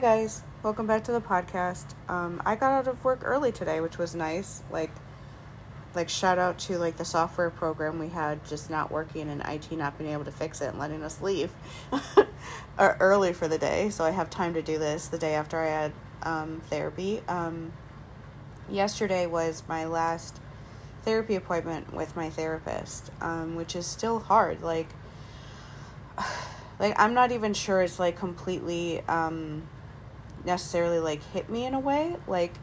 guys, welcome back to the podcast. Um, I got out of work early today, which was nice. Like, like shout out to like the software program we had just not working and IT not being able to fix it and letting us leave early for the day. So I have time to do this the day after I had um, therapy. Um, yesterday was my last therapy appointment with my therapist, um, which is still hard. Like, like I'm not even sure it's like completely um, necessarily like hit me in a way like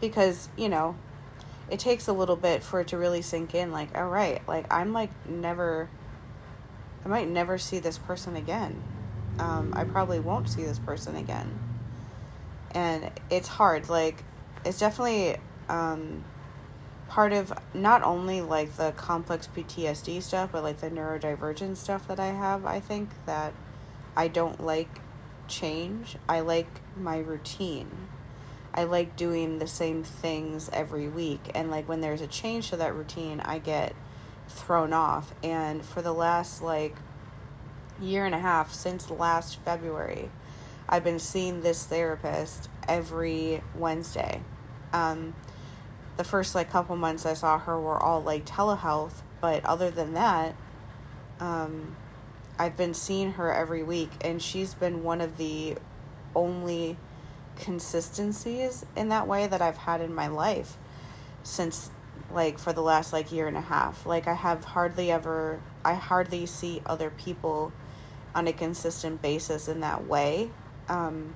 because you know it takes a little bit for it to really sink in like all right like i'm like never i might never see this person again. Um, i probably won't see this person again. And it's hard like it's definitely um, part of not only like the complex ptsd stuff but like the neurodivergent stuff that i have i think that i don't like change i like my routine I like doing the same things every week. And like when there's a change to that routine, I get thrown off. And for the last like year and a half, since last February, I've been seeing this therapist every Wednesday. Um, the first like couple months I saw her were all like telehealth, but other than that, um, I've been seeing her every week, and she's been one of the only consistencies in that way that I've had in my life since like for the last like year and a half. Like I have hardly ever I hardly see other people on a consistent basis in that way. Um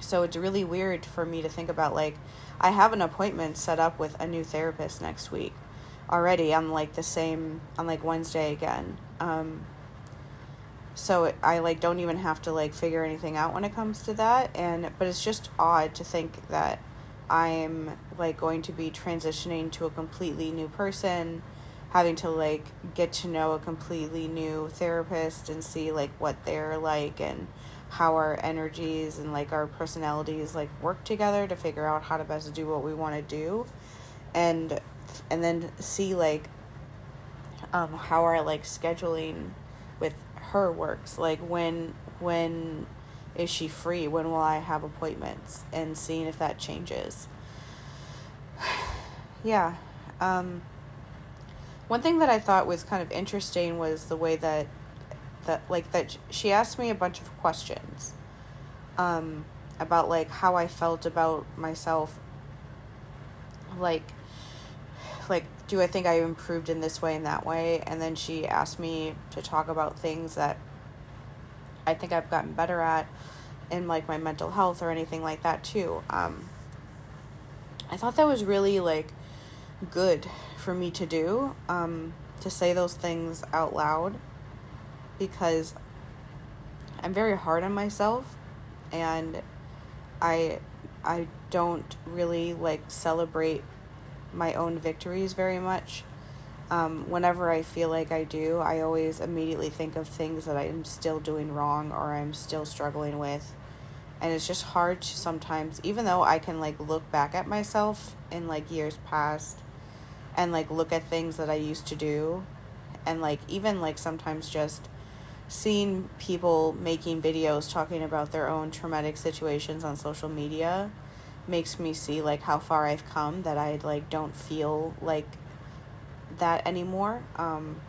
so it's really weird for me to think about like I have an appointment set up with a new therapist next week already on like the same on like Wednesday again. Um so I like don't even have to like figure anything out when it comes to that and but it's just odd to think that I'm like going to be transitioning to a completely new person having to like get to know a completely new therapist and see like what they're like and how our energies and like our personalities like work together to figure out how to best do what we want to do. And and then see like um how our like scheduling her works like when when is she free? When will i have appointments? And seeing if that changes. Yeah um, one thing that i thought was kind of interesting was the way that that like that she asked me a bunch of questions um, about like how i felt about myself like like do I think I improved in this way and that way? And then she asked me to talk about things that I think I've gotten better at in like my mental health or anything like that too. Um, I thought that was really like good for me to do um, to say those things out loud because I'm very hard on myself and I I don't really like celebrate my own victories very much. Um, whenever I feel like I do, I always immediately think of things that I'm still doing wrong or I'm still struggling with. And it's just hard to sometimes, even though I can like look back at myself in like years past and like look at things that I used to do and like even like sometimes just seeing people making videos talking about their own traumatic situations on social media makes me see like how far I've come that I like don't feel like that anymore um,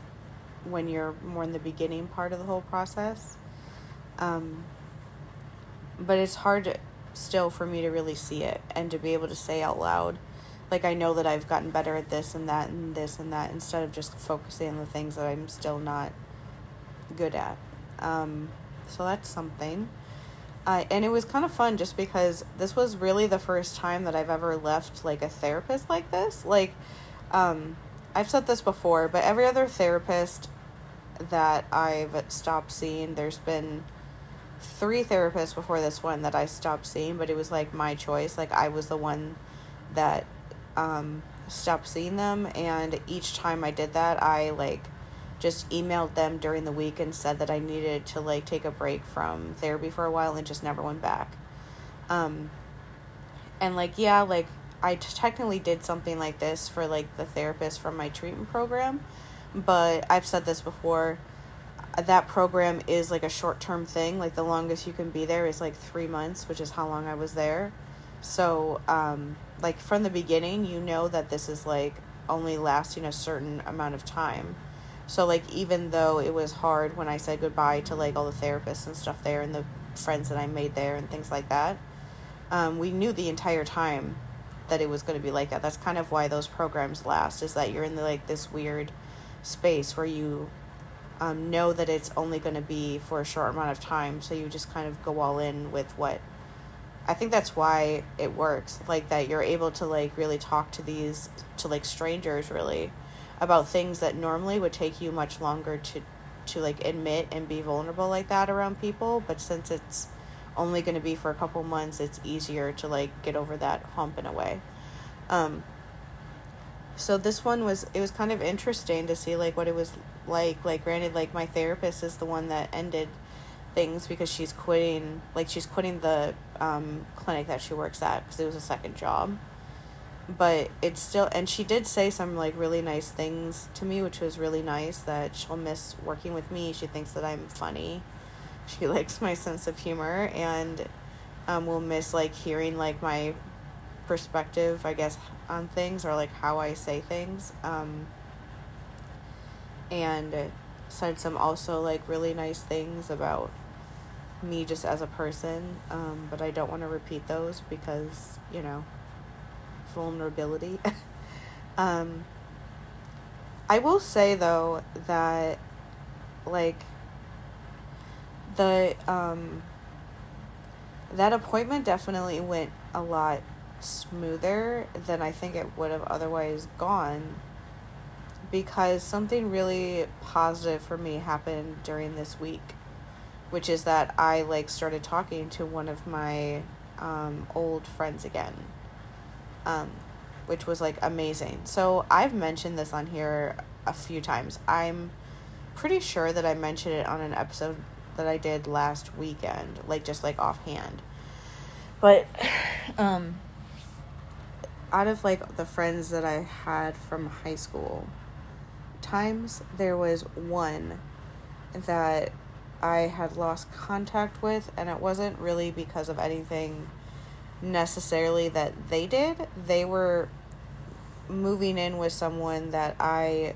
when you're more in the beginning part of the whole process. Um, but it's hard still for me to really see it and to be able to say out loud like I know that I've gotten better at this and that and this and that instead of just focusing on the things that I'm still not good at. Um, so that's something. Uh, and it was kind of fun just because this was really the first time that I've ever left like a therapist like this. Like, um, I've said this before, but every other therapist that I've stopped seeing, there's been three therapists before this one that I stopped seeing, but it was like my choice. Like, I was the one that um, stopped seeing them, and each time I did that, I like just emailed them during the week and said that I needed to like take a break from therapy for a while and just never went back. Um, and like, yeah, like I t- technically did something like this for like the therapist from my treatment program, but I've said this before. that program is like a short term thing. Like the longest you can be there is like three months, which is how long I was there. So, um, like from the beginning, you know that this is like only lasting a certain amount of time. So, like, even though it was hard when I said goodbye to like all the therapists and stuff there and the friends that I made there and things like that, um, we knew the entire time that it was going to be like that. That's kind of why those programs last, is that you're in the, like this weird space where you um, know that it's only going to be for a short amount of time. So you just kind of go all in with what. I think that's why it works. Like that you're able to like really talk to these to like strangers really about things that normally would take you much longer to to like admit and be vulnerable like that around people, but since it's only going to be for a couple months, it's easier to like get over that hump in a way. Um so this one was it was kind of interesting to see like what it was like like granted like my therapist is the one that ended things because she's quitting like she's quitting the um, clinic that she works at because it was a second job but it's still and she did say some like really nice things to me which was really nice that she'll miss working with me she thinks that i'm funny she likes my sense of humor and um, will miss like hearing like my perspective i guess on things or like how I say things. Um, and said some also like really nice things about me just as a person. Um, but I don't want to repeat those because, you know, vulnerability. um, I will say though that like the um that appointment definitely went a lot smoother than I think it would have otherwise gone because something really positive for me happened during this week which is that I like started talking to one of my um, old friends again um, which was like amazing. So I've mentioned this on here a few times. I'm pretty sure that I mentioned it on an episode that I did last weekend like just like offhand. But um out of like the friends that I had from high school times, there was one that I had lost contact with, and it wasn't really because of anything necessarily that they did. They were moving in with someone that I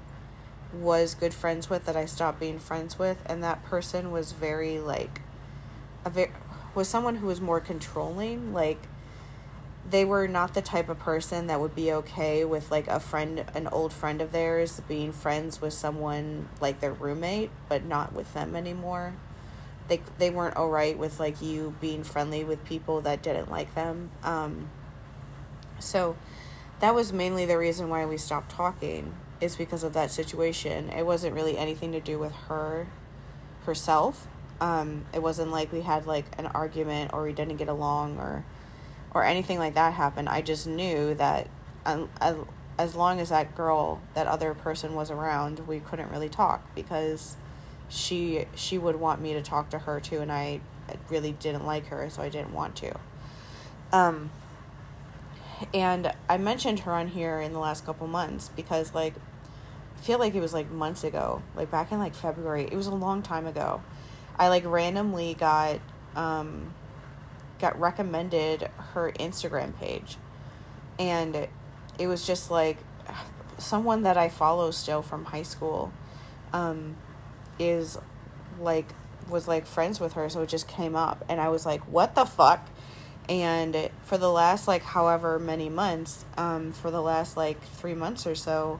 was good friends with that I stopped being friends with, and that person was very like a very was someone who was more controlling, like they were not the type of person that would be okay with like a friend an old friend of theirs being friends with someone like their roommate but not with them anymore they they weren't all right with like you being friendly with people that didn't like them. Um so that was mainly the reason why we stopped talking is because of that situation. It wasn't really anything to do with her herself. Um it wasn't like we had like an argument or we didn't get along or or anything like that happened. I just knew that um, as long as that girl, that other person was around, we couldn't really talk because she she would want me to talk to her too, and I really didn't like her, so I didn't want to. Um, and I mentioned her on here in the last couple months because like I feel like it was like months ago, like back in like February. It was a long time ago. I like randomly got um got recommended her Instagram page. And it was just like someone that I follow still from high school um, is like was like friends with her so it just came up and I was like what the fuck? And for the last like however many months um for the last like 3 months or so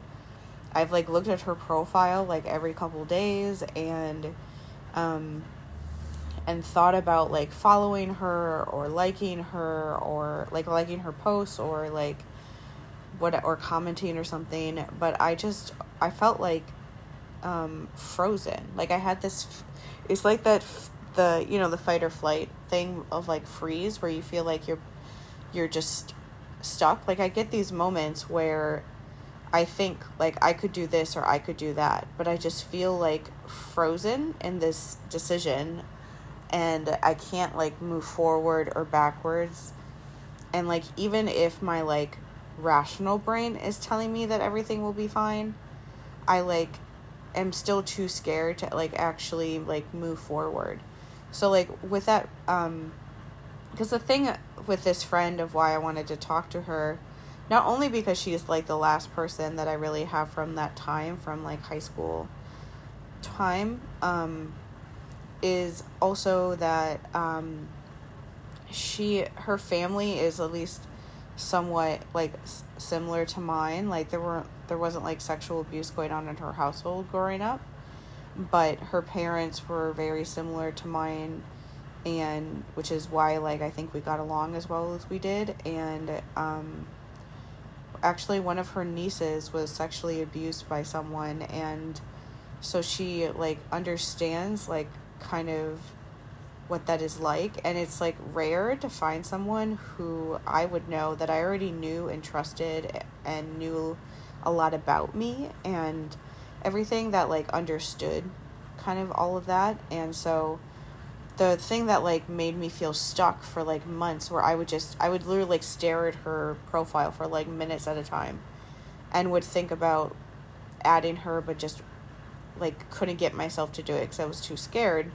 I've like looked at her profile like every couple days and um and thought about like following her or liking her or like liking her posts or like what or commenting or something but i just i felt like um frozen like i had this it's like that the you know the fight or flight thing of like freeze where you feel like you're you're just stuck like i get these moments where i think like i could do this or i could do that but i just feel like frozen in this decision and I can't like move forward or backwards. And like even if my like rational brain is telling me that everything will be fine, I like am still too scared to like actually like move forward. So like with that um because the thing with this friend of why I wanted to talk to her not only because she's like the last person that I really have from that time from like high school time um is also that um she her family is at least somewhat like s- similar to mine like there weren't there wasn't like sexual abuse going on in her household growing up but her parents were very similar to mine and which is why like I think we got along as well as we did and um actually one of her nieces was sexually abused by someone and so she like understands like kind of what that is like and it's like rare to find someone who I would know that I already knew and trusted and knew a lot about me and everything that like understood kind of all of that. And so the thing that like made me feel stuck for like months where I would just I would literally like stare at her profile for like minutes at a time and would think about adding her but just like couldn't get myself to do it because I was too scared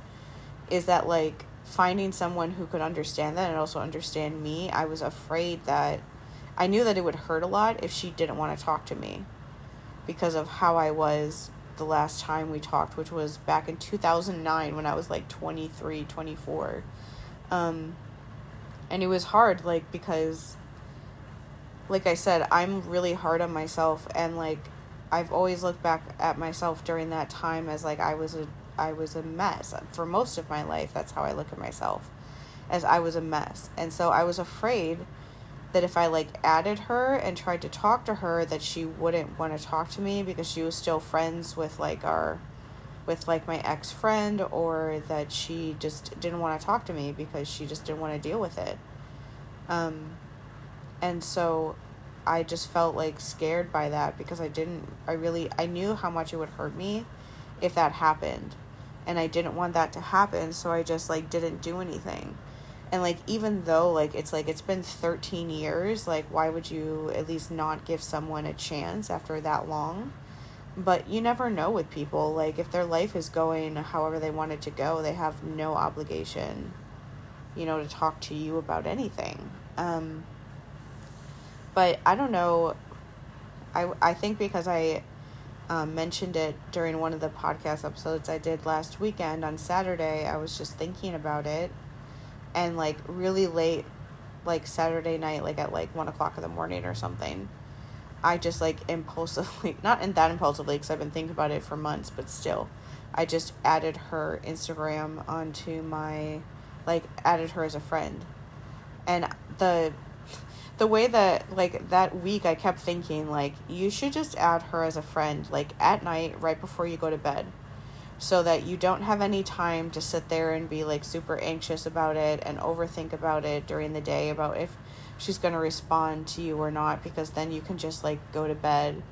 is that like finding someone who could understand that and also understand me I was afraid that I knew that it would hurt a lot if she didn't want to talk to me because of how I was the last time we talked, which was back in 2009 when I was like 23, 24. Um, and it was hard, like, because, like I said, I'm really hard on myself, and like, I've always looked back at myself during that time as like I was a I was a mess for most of my life. That's how I look at myself, as I was a mess, and so I was afraid that if I like added her and tried to talk to her that she wouldn't want to talk to me because she was still friends with like our with like my ex friend or that she just didn't want to talk to me because she just didn't want to deal with it. Um and so I just felt like scared by that because I didn't I really I knew how much it would hurt me if that happened. And I didn't want that to happen, so I just like didn't do anything. And like even though like it's like it's been 13 years like why would you at least not give someone a chance after that long? But you never know with people like if their life is going however they want it to go they have no obligation you know to talk to you about anything. Um but i don't know. I i think because i um, mentioned it during one of the podcast episodes i did last weekend on saturday. I was just thinking about it. And like really late like saturday night like at like one o'clock in the morning or something i just like impulsively not in that impulsively because i've been thinking about it for months but still i just added her instagram onto my like added her as a friend. And the the way that like that week i kept thinking like you should just add her as a friend like at night right before you go to bed so that you don't have any time to sit there and be like super anxious about it and overthink about it during the day about if she's going to respond to you or not because then you can just like go to bed.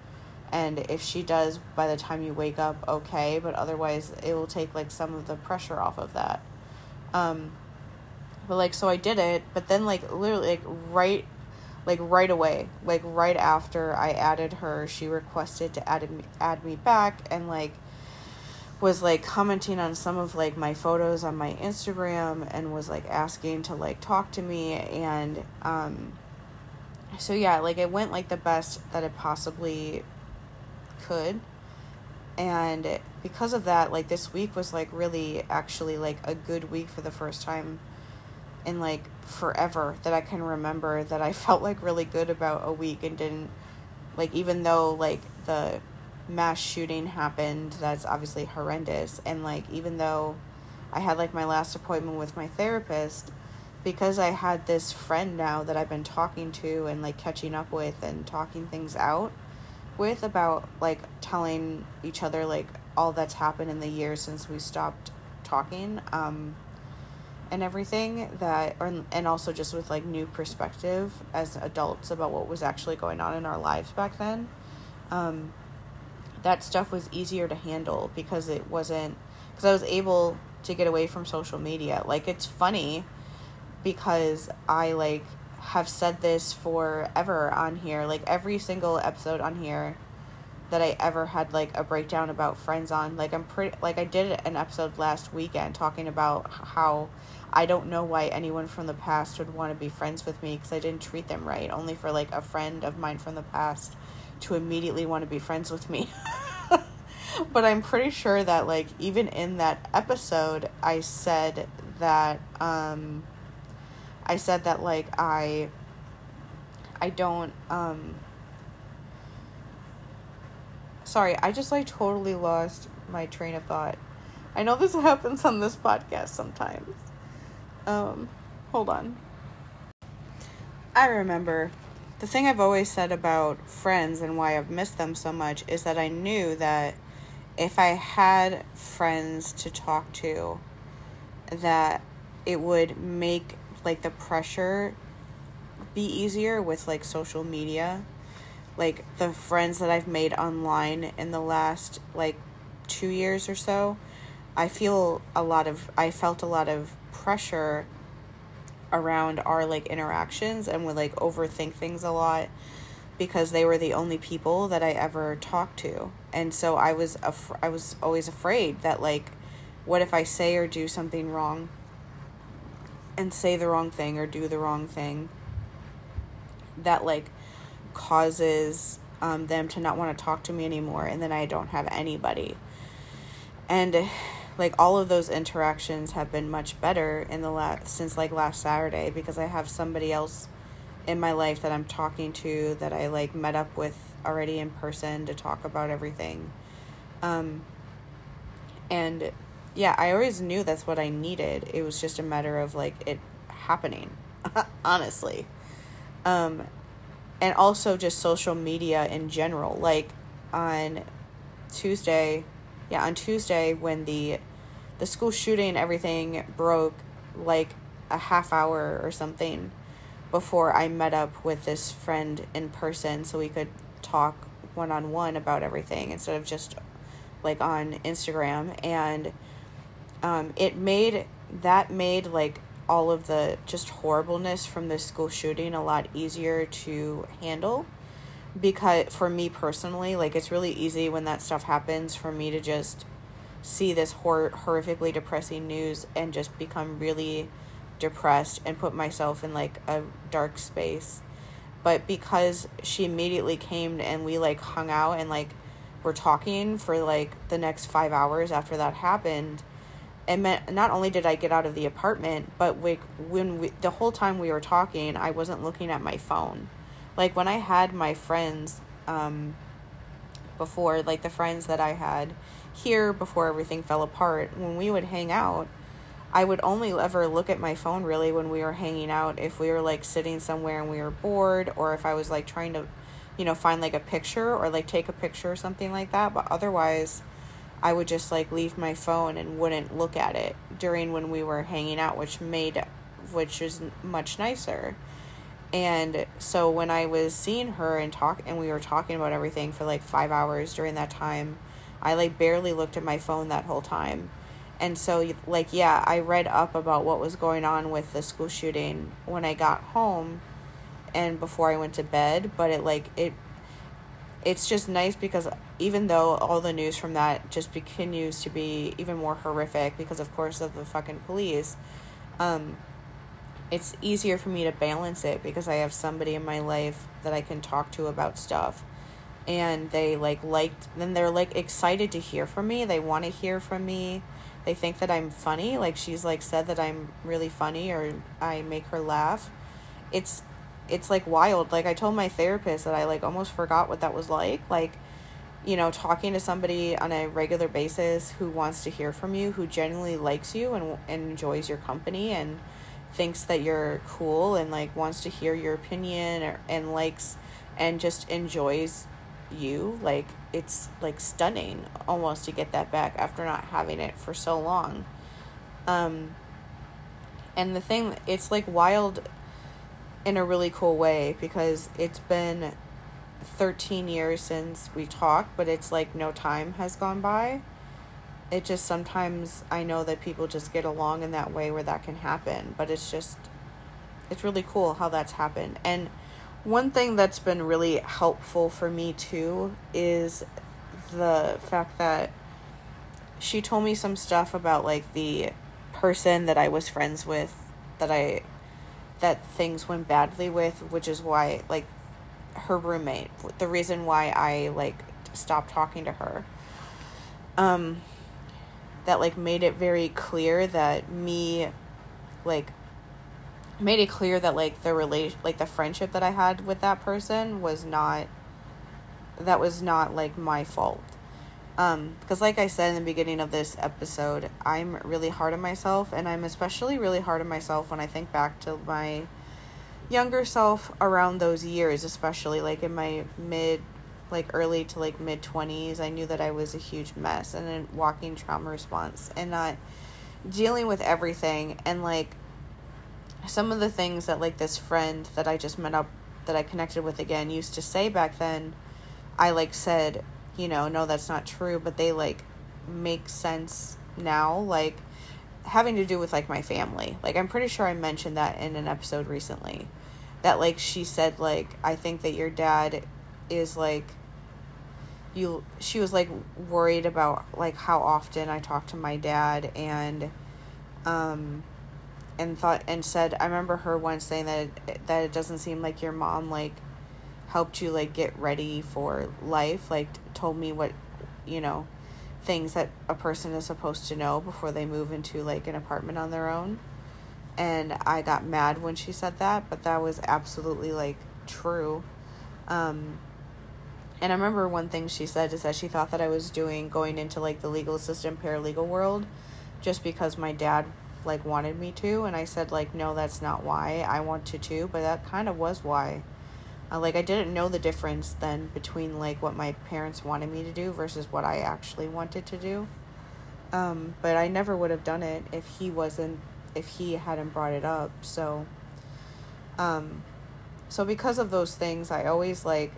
And if she does by the time you wake up okay but otherwise it will take like some of the pressure off of that. Um but like so I did it but then like literally like right like right away like right after I added her she requested to add me add me back and like was like commenting on some of like my photos on my Instagram and was like asking to like talk to me and um so yeah like it went like the best that it possibly could. And because of that like this week was like really actually like a good week for the first time in like forever that I can remember that I felt like really good about a week and didn't like even though like the mass shooting happened that's obviously horrendous. And like even though I had like my last appointment with my therapist because I had this friend now that I've been talking to and like catching up with and talking things out with about like telling each other like all that's happened in the year since we stopped talking um and everything that or and also just with like new perspective as adults about what was actually going on in our lives back then um that stuff was easier to handle because it wasn't because I was able to get away from social media. Like it's funny because I like have said this forever on here. Like every single episode on here that I ever had like a breakdown about friends on. Like I'm pretty like I did an episode last weekend talking about how I don't know why anyone from the past would want to be friends with me because I didn't treat them right. Only for like a friend of mine from the past to immediately want to be friends with me. but I'm pretty sure that like even in that episode I said that um I said that like I I don't um sorry, I just like totally lost my train of thought. I know this happens on this podcast sometimes. Um hold on. I remember the thing I've always said about friends and why I've missed them so much is that I knew that if I had friends to talk to, that it would make like the pressure be easier with like social media. Like the friends that I've made online in the last like two years or so, I feel a lot of, I felt a lot of pressure around our like interactions and would like overthink things a lot because they were the only people that I ever talked to. And so I was af- I was always afraid that like what if I say or do something wrong and say the wrong thing or do the wrong thing that like causes um, them to not want to talk to me anymore and then I don't have anybody. And like all of those interactions have been much better in the last since like last Saturday because I have somebody else in my life that I'm talking to that I like met up with already in person to talk about everything. Um, and yeah, I always knew that's what I needed. It was just a matter of like it happening, honestly. Um, and also just social media in general. Like on Tuesday, yeah, on Tuesday when the the school shooting and everything broke like a half hour or something before I met up with this friend in person so we could talk one on one about everything instead of just like on Instagram and um, it made that made like all of the just horribleness from the school shooting a lot easier to handle because for me personally like it's really easy when that stuff happens for me to just see this hor- horrifically depressing news and just become really depressed and put myself in like a dark space. But because she immediately came and we like hung out and like were talking for like the next five hours after that happened, it meant not only did I get out of the apartment, but like when we the whole time we were talking, I wasn't looking at my phone. Like when I had my friends um, before, like the friends that I had here before everything fell apart, when we would hang out, I would only ever look at my phone really when we were hanging out if we were like sitting somewhere and we were bored or if I was like trying to, you know, find like a picture or like take a picture or something like that. But otherwise, I would just like leave my phone and wouldn't look at it during when we were hanging out, which made, which is much nicer. And so when I was seeing her and talk and we were talking about everything for like five hours during that time, I like barely looked at my phone that whole time and so like yeah i read up about what was going on with the school shooting when i got home and before i went to bed but it like it it's just nice because even though all the news from that just continues to be even more horrific because of course of the fucking police um it's easier for me to balance it because i have somebody in my life that i can talk to about stuff and they like liked then they're like excited to hear from me they want to hear from me they think that I'm funny. Like she's like said that I'm really funny or I make her laugh. It's it's like wild. Like I told my therapist that I like almost forgot what that was like. Like you know, talking to somebody on a regular basis who wants to hear from you, who genuinely likes you and, and enjoys your company and thinks that you're cool and like wants to hear your opinion or, and likes and just enjoys you like it's like stunning almost to get that back after not having it for so long. Um and the thing it's like wild in a really cool way because it's been 13 years since we talked but it's like no time has gone by. It just sometimes i know that people just get along in that way where that can happen but it's just it's really cool how that's happened. And one thing that's been really helpful for me too is the fact that she told me some stuff about like the person that I was friends with that I that things went badly with, which is why like her roommate, the reason why I like stopped talking to her. Um that like made it very clear that me like made it clear that like the relation like the friendship that I had with that person was not that was not like my fault. Um, because like I said in the beginning of this episode, I'm really hard on myself and I'm especially really hard on myself when I think back to my younger self around those years, especially like in my mid like early to like mid 20s, I knew that I was a huge mess and a walking trauma response and not dealing with everything and like some of the things that like this friend that I just met up that I connected with again used to say back then, I like said, you know, no, that's not true, but they like make sense now, like having to do with like my family. Like I'm pretty sure I mentioned that in an episode recently. That like she said like I think that your dad is like you she was like worried about like how often I talk to my dad and um and thought and said I remember her once saying that that it doesn't seem like your mom like helped you like get ready for life like told me what you know things that a person is supposed to know before they move into like an apartment on their own and I got mad when she said that but that was absolutely like true. Um and I remember one thing she said is that she thought that I was doing going into like the legal assistant paralegal world just because my dad like wanted me to and I said like no that's not why I wanted to too but that kind of was why. Uh, like I didn't know the difference then between like what my parents wanted me to do versus what I actually wanted to do. Um, but I never would have done it if he wasn't if he hadn't brought it up so um so because of those things I always like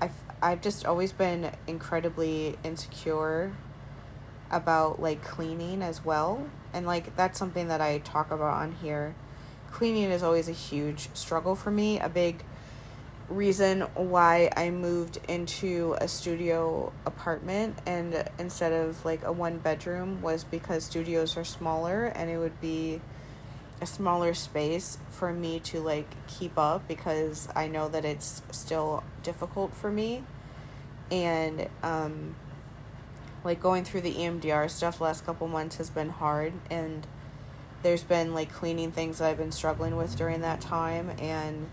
I've I've just always been incredibly insecure about like cleaning as well. And like that's something that I talk about on here. Cleaning is always a huge struggle for me. A big reason why I moved into a studio apartment and instead of like a one bedroom was because studios are smaller and it would be a smaller space for me to like keep up because I know that it's still difficult for me. And um like going through the EMDR stuff last couple months has been hard and there's been like cleaning things that I've been struggling with during that time and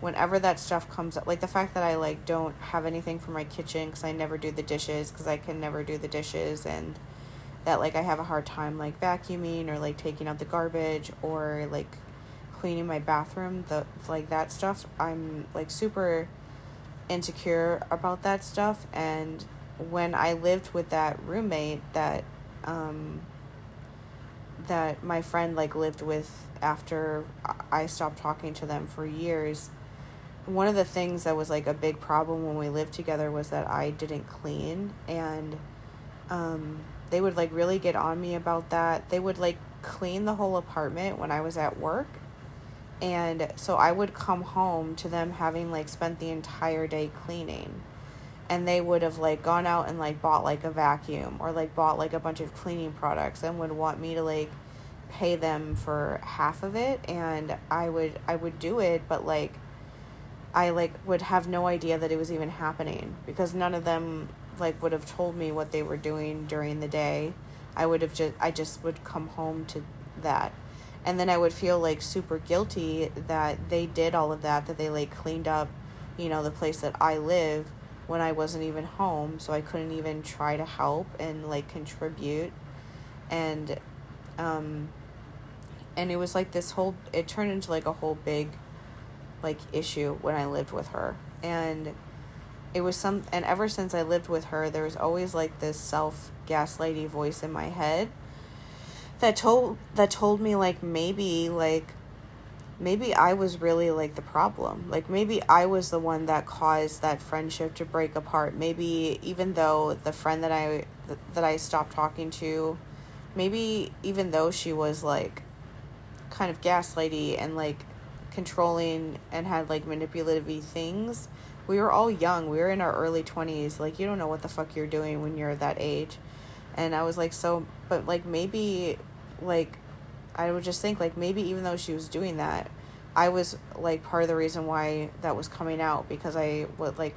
whenever that stuff comes up like the fact that I like don't have anything for my kitchen cuz I never do the dishes cuz I can never do the dishes and that like I have a hard time like vacuuming or like taking out the garbage or like cleaning my bathroom the like that stuff I'm like super insecure about that stuff and when I lived with that roommate that um that my friend like lived with after I stopped talking to them for years one of the things that was like a big problem when we lived together was that I didn't clean and um they would like really get on me about that. They would like clean the whole apartment when I was at work. And so I would come home to them having like spent the entire day cleaning and they would have like gone out and like bought like a vacuum or like bought like a bunch of cleaning products and would want me to like pay them for half of it and I would I would do it but like I like would have no idea that it was even happening because none of them like would have told me what they were doing during the day. I would have just I just would come home to that. And then I would feel like super guilty that they did all of that that they like cleaned up, you know, the place that I live when I wasn't even home, so I couldn't even try to help and like contribute. And um and it was like this whole it turned into like a whole big like issue when I lived with her. And it was some and ever since I lived with her there was always like this self gaslighty voice in my head that told that told me like maybe like maybe I was really like the problem. Like maybe I was the one that caused that friendship to break apart. Maybe even though the friend that I that I stopped talking to, maybe even though she was like kind of gaslighty and like controlling and had like manipulative things, we were all young. We were in our early 20s. Like, you don't know what the fuck you're doing when you're that age. And I was like, so, but like maybe, like, I would just think, like, maybe even though she was doing that, I was like part of the reason why that was coming out because I would like,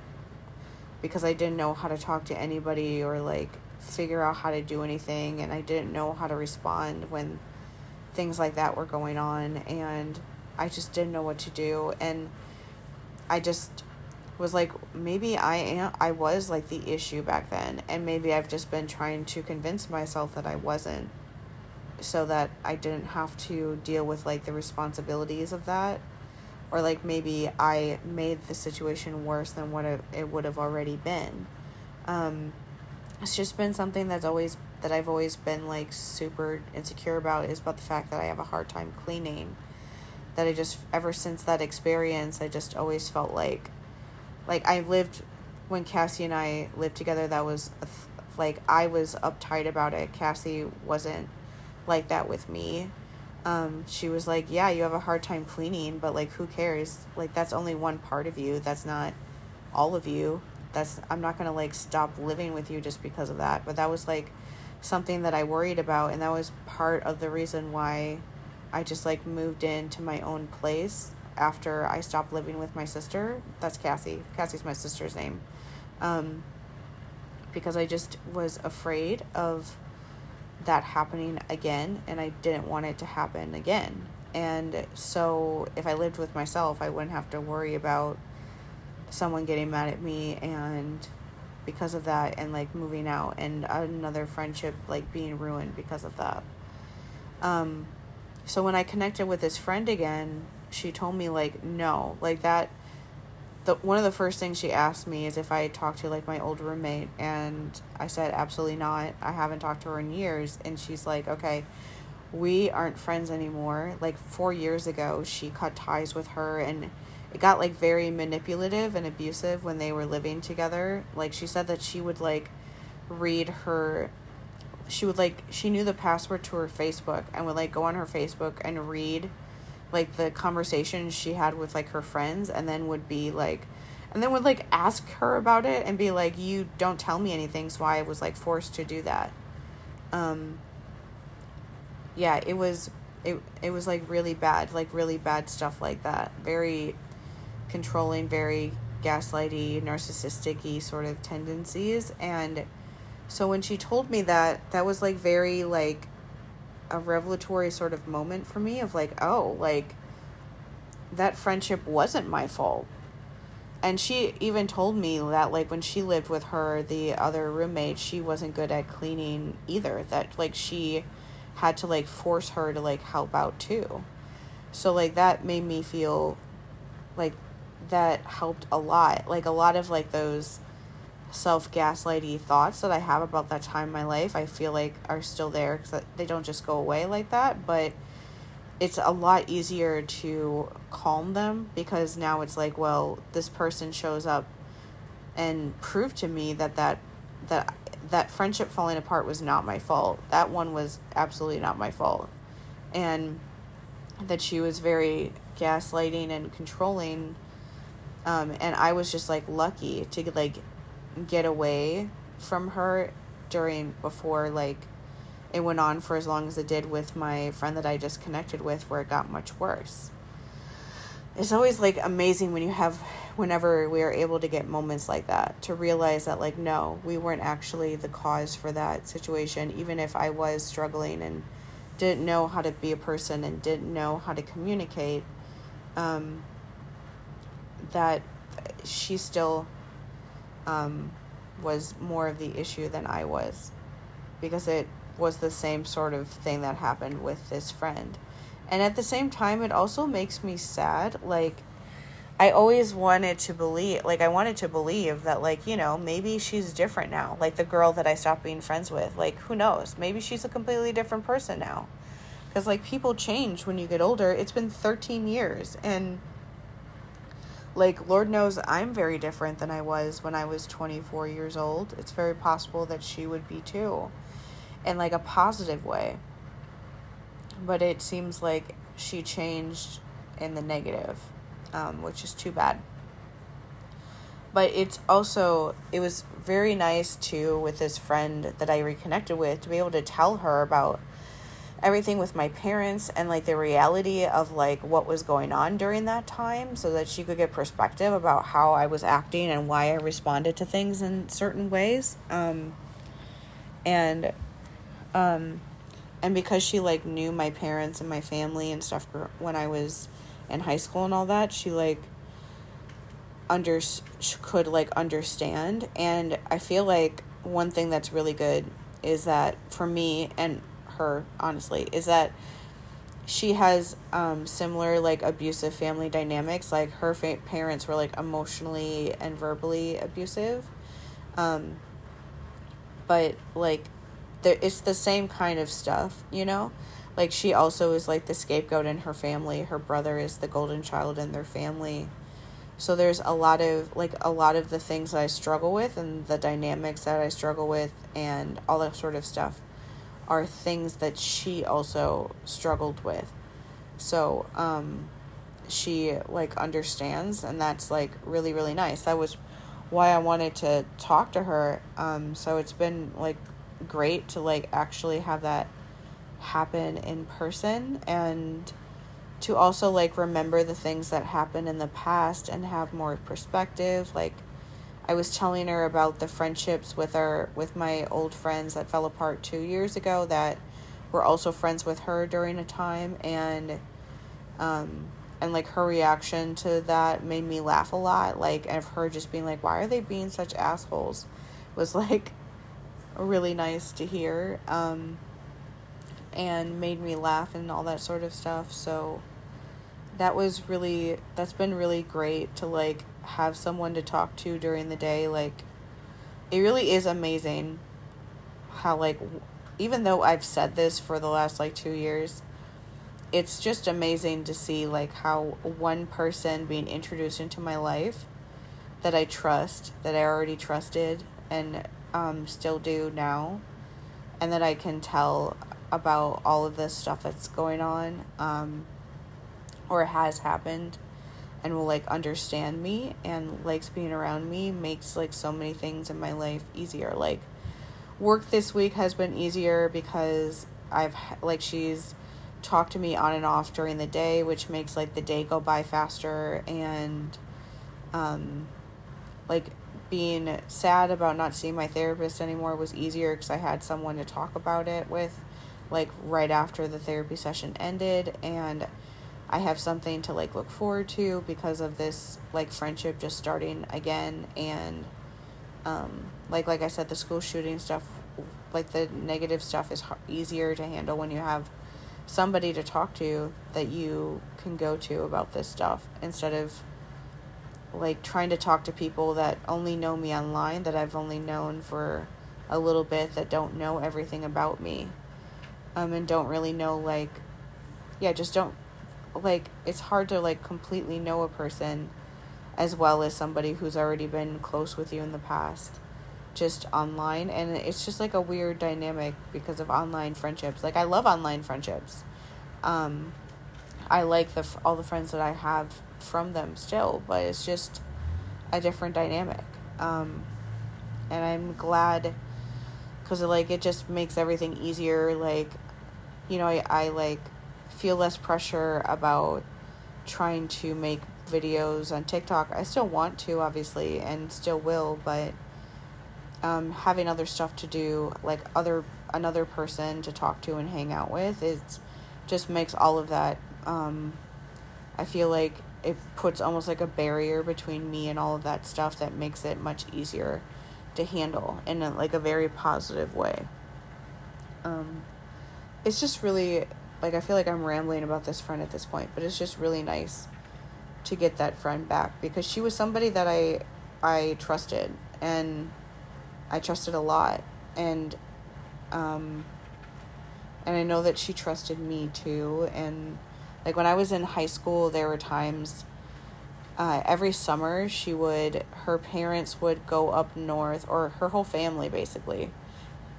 because I didn't know how to talk to anybody or like figure out how to do anything. And I didn't know how to respond when things like that were going on. And I just didn't know what to do. And I just was like maybe I am I was like the issue back then and maybe I've just been trying to convince myself that I wasn't so that I didn't have to deal with like the responsibilities of that or like maybe I made the situation worse than what it, it would have already been. Um, it's just been something that's always that I've always been like super insecure about is about the fact that I have a hard time cleaning. That I just ever since that experience I just always felt like like I lived when Cassie and I lived together that was like I was uptight about it. Cassie wasn't like that with me. Um, she was like, "Yeah, you have a hard time cleaning, but like who cares? Like that's only one part of you. That's not all of you. That's I'm not going to like stop living with you just because of that." But that was like something that I worried about and that was part of the reason why I just like moved into my own place after I stopped living with my sister. That's Cassie. Cassie's my sister's name. Um, because I just was afraid of that happening again and I didn't want it to happen again. And so if I lived with myself, I wouldn't have to worry about someone getting mad at me and because of that and like moving out and another friendship like being ruined because of that. Um so when I connected with this friend again, she told me like no like that the one of the first things she asked me is if I talked to like my old roommate and I said absolutely not. I haven't talked to her in years and she's like, "Okay, we aren't friends anymore." Like 4 years ago, she cut ties with her and it got like very manipulative and abusive when they were living together. Like she said that she would like read her she would like she knew the password to her Facebook and would like go on her Facebook and read like the conversations she had with like her friends and then would be like and then would like ask her about it and be like you don't tell me anything so i was like forced to do that. Um yeah it was it it was like really bad like really bad stuff like that. Very controlling very gaslighty narcissistic sort of tendencies and so when she told me that that was like very like a revelatory sort of moment for me of like, oh, like that friendship wasn't my fault. And she even told me that like when she lived with her the other roommate, she wasn't good at cleaning either. That like she had to like force her to like help out too. So like that made me feel like that helped a lot. Like a lot of like those self gaslighty thoughts that I have about that time in my life, I feel like are still there because they don't just go away like that. But it's a lot easier to calm them because now it's like, well, this person shows up and proved to me that that that that friendship falling apart was not my fault. That one was absolutely not my fault, and that she was very gaslighting and controlling. Um, and I was just like lucky to like get away from her during before like it went on for as long as it did with my friend that I just connected with where it got much worse. It's always like amazing when you have whenever we are able to get moments like that to realize that like no, we weren't actually the cause for that situation even if I was struggling and didn't know how to be a person and didn't know how to communicate um that she still um, was more of the issue than I was because it was the same sort of thing that happened with this friend. And at the same time, it also makes me sad. Like, I always wanted to believe, like, I wanted to believe that, like, you know, maybe she's different now. Like, the girl that I stopped being friends with. Like, who knows? Maybe she's a completely different person now. Because, like, people change when you get older. It's been 13 years. And like lord knows i'm very different than i was when i was 24 years old. It's very possible that she would be too in like a positive way. But it seems like she changed in the negative um, which is too bad. But it's also it was very nice too with this friend that I reconnected with to be able to tell her about everything with my parents and like the reality of like what was going on during that time so that she could get perspective about how I was acting and why I responded to things in certain ways um and um and because she like knew my parents and my family and stuff when I was in high school and all that she like under could like understand and I feel like one thing that's really good is that for me and her honestly is that she has um, similar like abusive family dynamics. Like her fa- parents were like emotionally and verbally abusive. Um, but like there it's the same kind of stuff you know? Like she also is like the scapegoat in her family. Her brother is the golden child in their family. So there's a lot of like a lot of the things that i struggle with and the dynamics that i struggle with and all that sort of stuff are things that she also struggled with. So, um, she like understands and that's like really really nice. That was why I wanted to talk to her. Um, so it's been like great to like actually have that happen in person and to also like remember the things that happened in the past and have more perspective like I was telling her about the friendships with our with my old friends that fell apart 2 years ago that were also friends with her during a time. And um and like her reaction to that made me laugh a lot. Like of her just being like why are they being such assholes? was like really nice to hear um and made me laugh and all that sort of stuff. So that was really that's been really great to like have someone to talk to during the day like it really is amazing how like even though I've said this for the last like 2 years it's just amazing to see like how one person being introduced into my life that I trust that I already trusted and um still do now and that I can tell about all of this stuff that's going on um or has happened and will like understand me and likes being around me makes like so many things in my life easier. Like work this week has been easier because I've like she's talked to me on and off during the day which makes like the day go by faster. And um like being sad about not seeing my therapist anymore was easier because I had someone to talk about it with like right after the therapy session ended. And I have something to like look forward to because of this like friendship just starting again and um like like I said the school shooting stuff like the negative stuff is easier to handle when you have somebody to talk to that you can go to about this stuff instead of like trying to talk to people that only know me online that I've only known for a little bit that don't know everything about me um and don't really know like yeah just don't like it's hard to like completely know a person as well as somebody who's already been close with you in the past just online. And it's just like a weird dynamic because of online friendships. Like i love online friendships. Um i like the all the friends that i have from them still but it's just a different dynamic. Um and i'm glad because like it just makes everything easier. Like you know i, I like feel less pressure about trying to make videos on TikTok. I still want to, obviously, and still will, but um, having other stuff to do, like other another person to talk to and hang out with, it just makes all of that. Um, I feel like it puts almost like a barrier between me and all of that stuff that makes it much easier to handle in a, like a very positive way. Um, it's just really like I feel like I'm rambling about this friend at this point, but it's just really nice to get that friend back because she was somebody that I I trusted and I trusted a lot. And um and I know that she trusted me too. And like when I was in high school there were times uh, every summer she would her parents would go up north or her whole family basically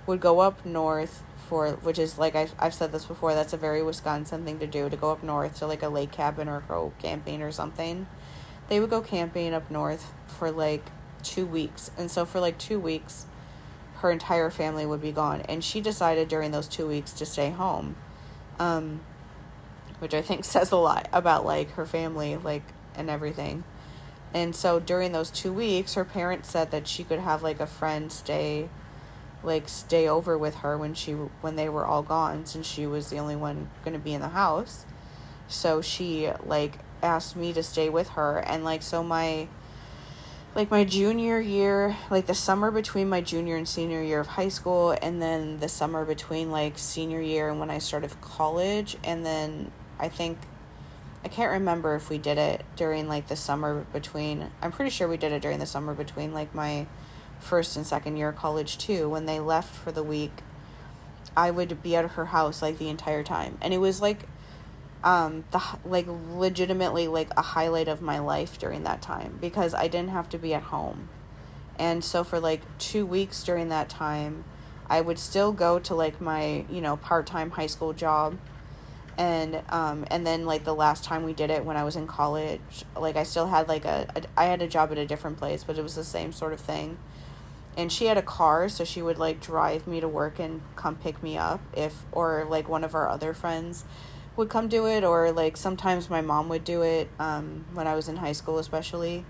would go up north for which is like I've, I've said this before that's a very wisconsin thing to do to go up north to like a lake cabin or go camping or something they would go camping up north for like two weeks. And so for like two weeks, her entire family would be gone. And she decided during those two weeks to stay home. Um, which I think says a lot about like her family, like, and everything. And so during those two weeks, her parents said that she could have like a friend stay, like stay over with her when she when they were all gone, since she was the only one going to be in the house. So she like asked me to stay with her, and like so my like my junior year, like the summer between my junior and senior year of high school, and then the summer between like senior year and when I started college, and then I think I can't remember if we did it during like the summer between I'm pretty sure we did it during the summer between like my first and second year of college too when they left for the week I would be at her house like the entire time and it was like um the like legitimately like a highlight of my life during that time because I didn't have to be at home. And so for like 2 weeks during that time I would still go to like my, you know, part-time high school job and um and then like the last time we did it when I was in college, like I still had like a, a I had a job at a different place, but it was the same sort of thing. And she had a car, so she would like drive me to work and come pick me up if or like one of our other friends would come do it or like sometimes my mom would do it um when I was in high school especially.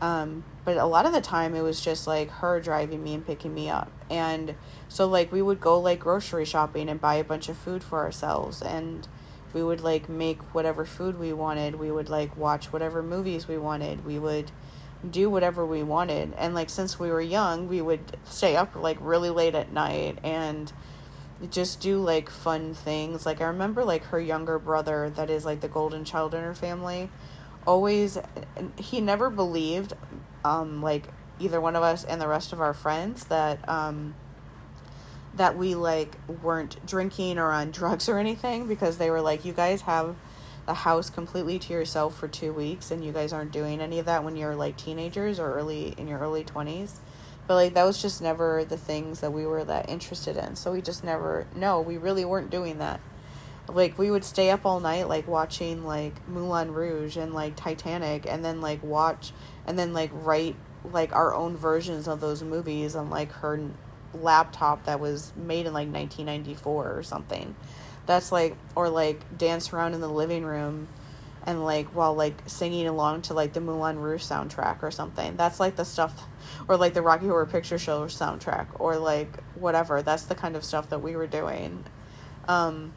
Um, but a lot of the time it was just like her driving me and picking me up. And so like we would go like grocery shopping and buy a bunch of food for ourselves and we would like make whatever food we wanted. We would like watch whatever movies we wanted. We would do whatever we wanted. And like since we were young, we would stay up like really late at night and just do like fun things. Like I remember like her younger brother that is like the golden child in her family always he never believed um like either one of us and the rest of our friends that um that we like weren't drinking or on drugs or anything because they were like you guys have the house completely to yourself for 2 weeks and you guys aren't doing any of that when you're like teenagers or early in your early 20s but like that was just never the things that we were that interested in. So we just never no we really weren't doing that. Like we would stay up all night like watching like Moulin Rouge and like Titanic and then like watch and then like write like our own versions of those movies on like her laptop that was made in like 1994 or something. That's like or like dance around in the living room and like while like singing along to like the Moulin Rouge soundtrack or something. That's like the stuff or like the Rocky Horror Picture Show soundtrack or like whatever. That's the kind of stuff that we were doing. Um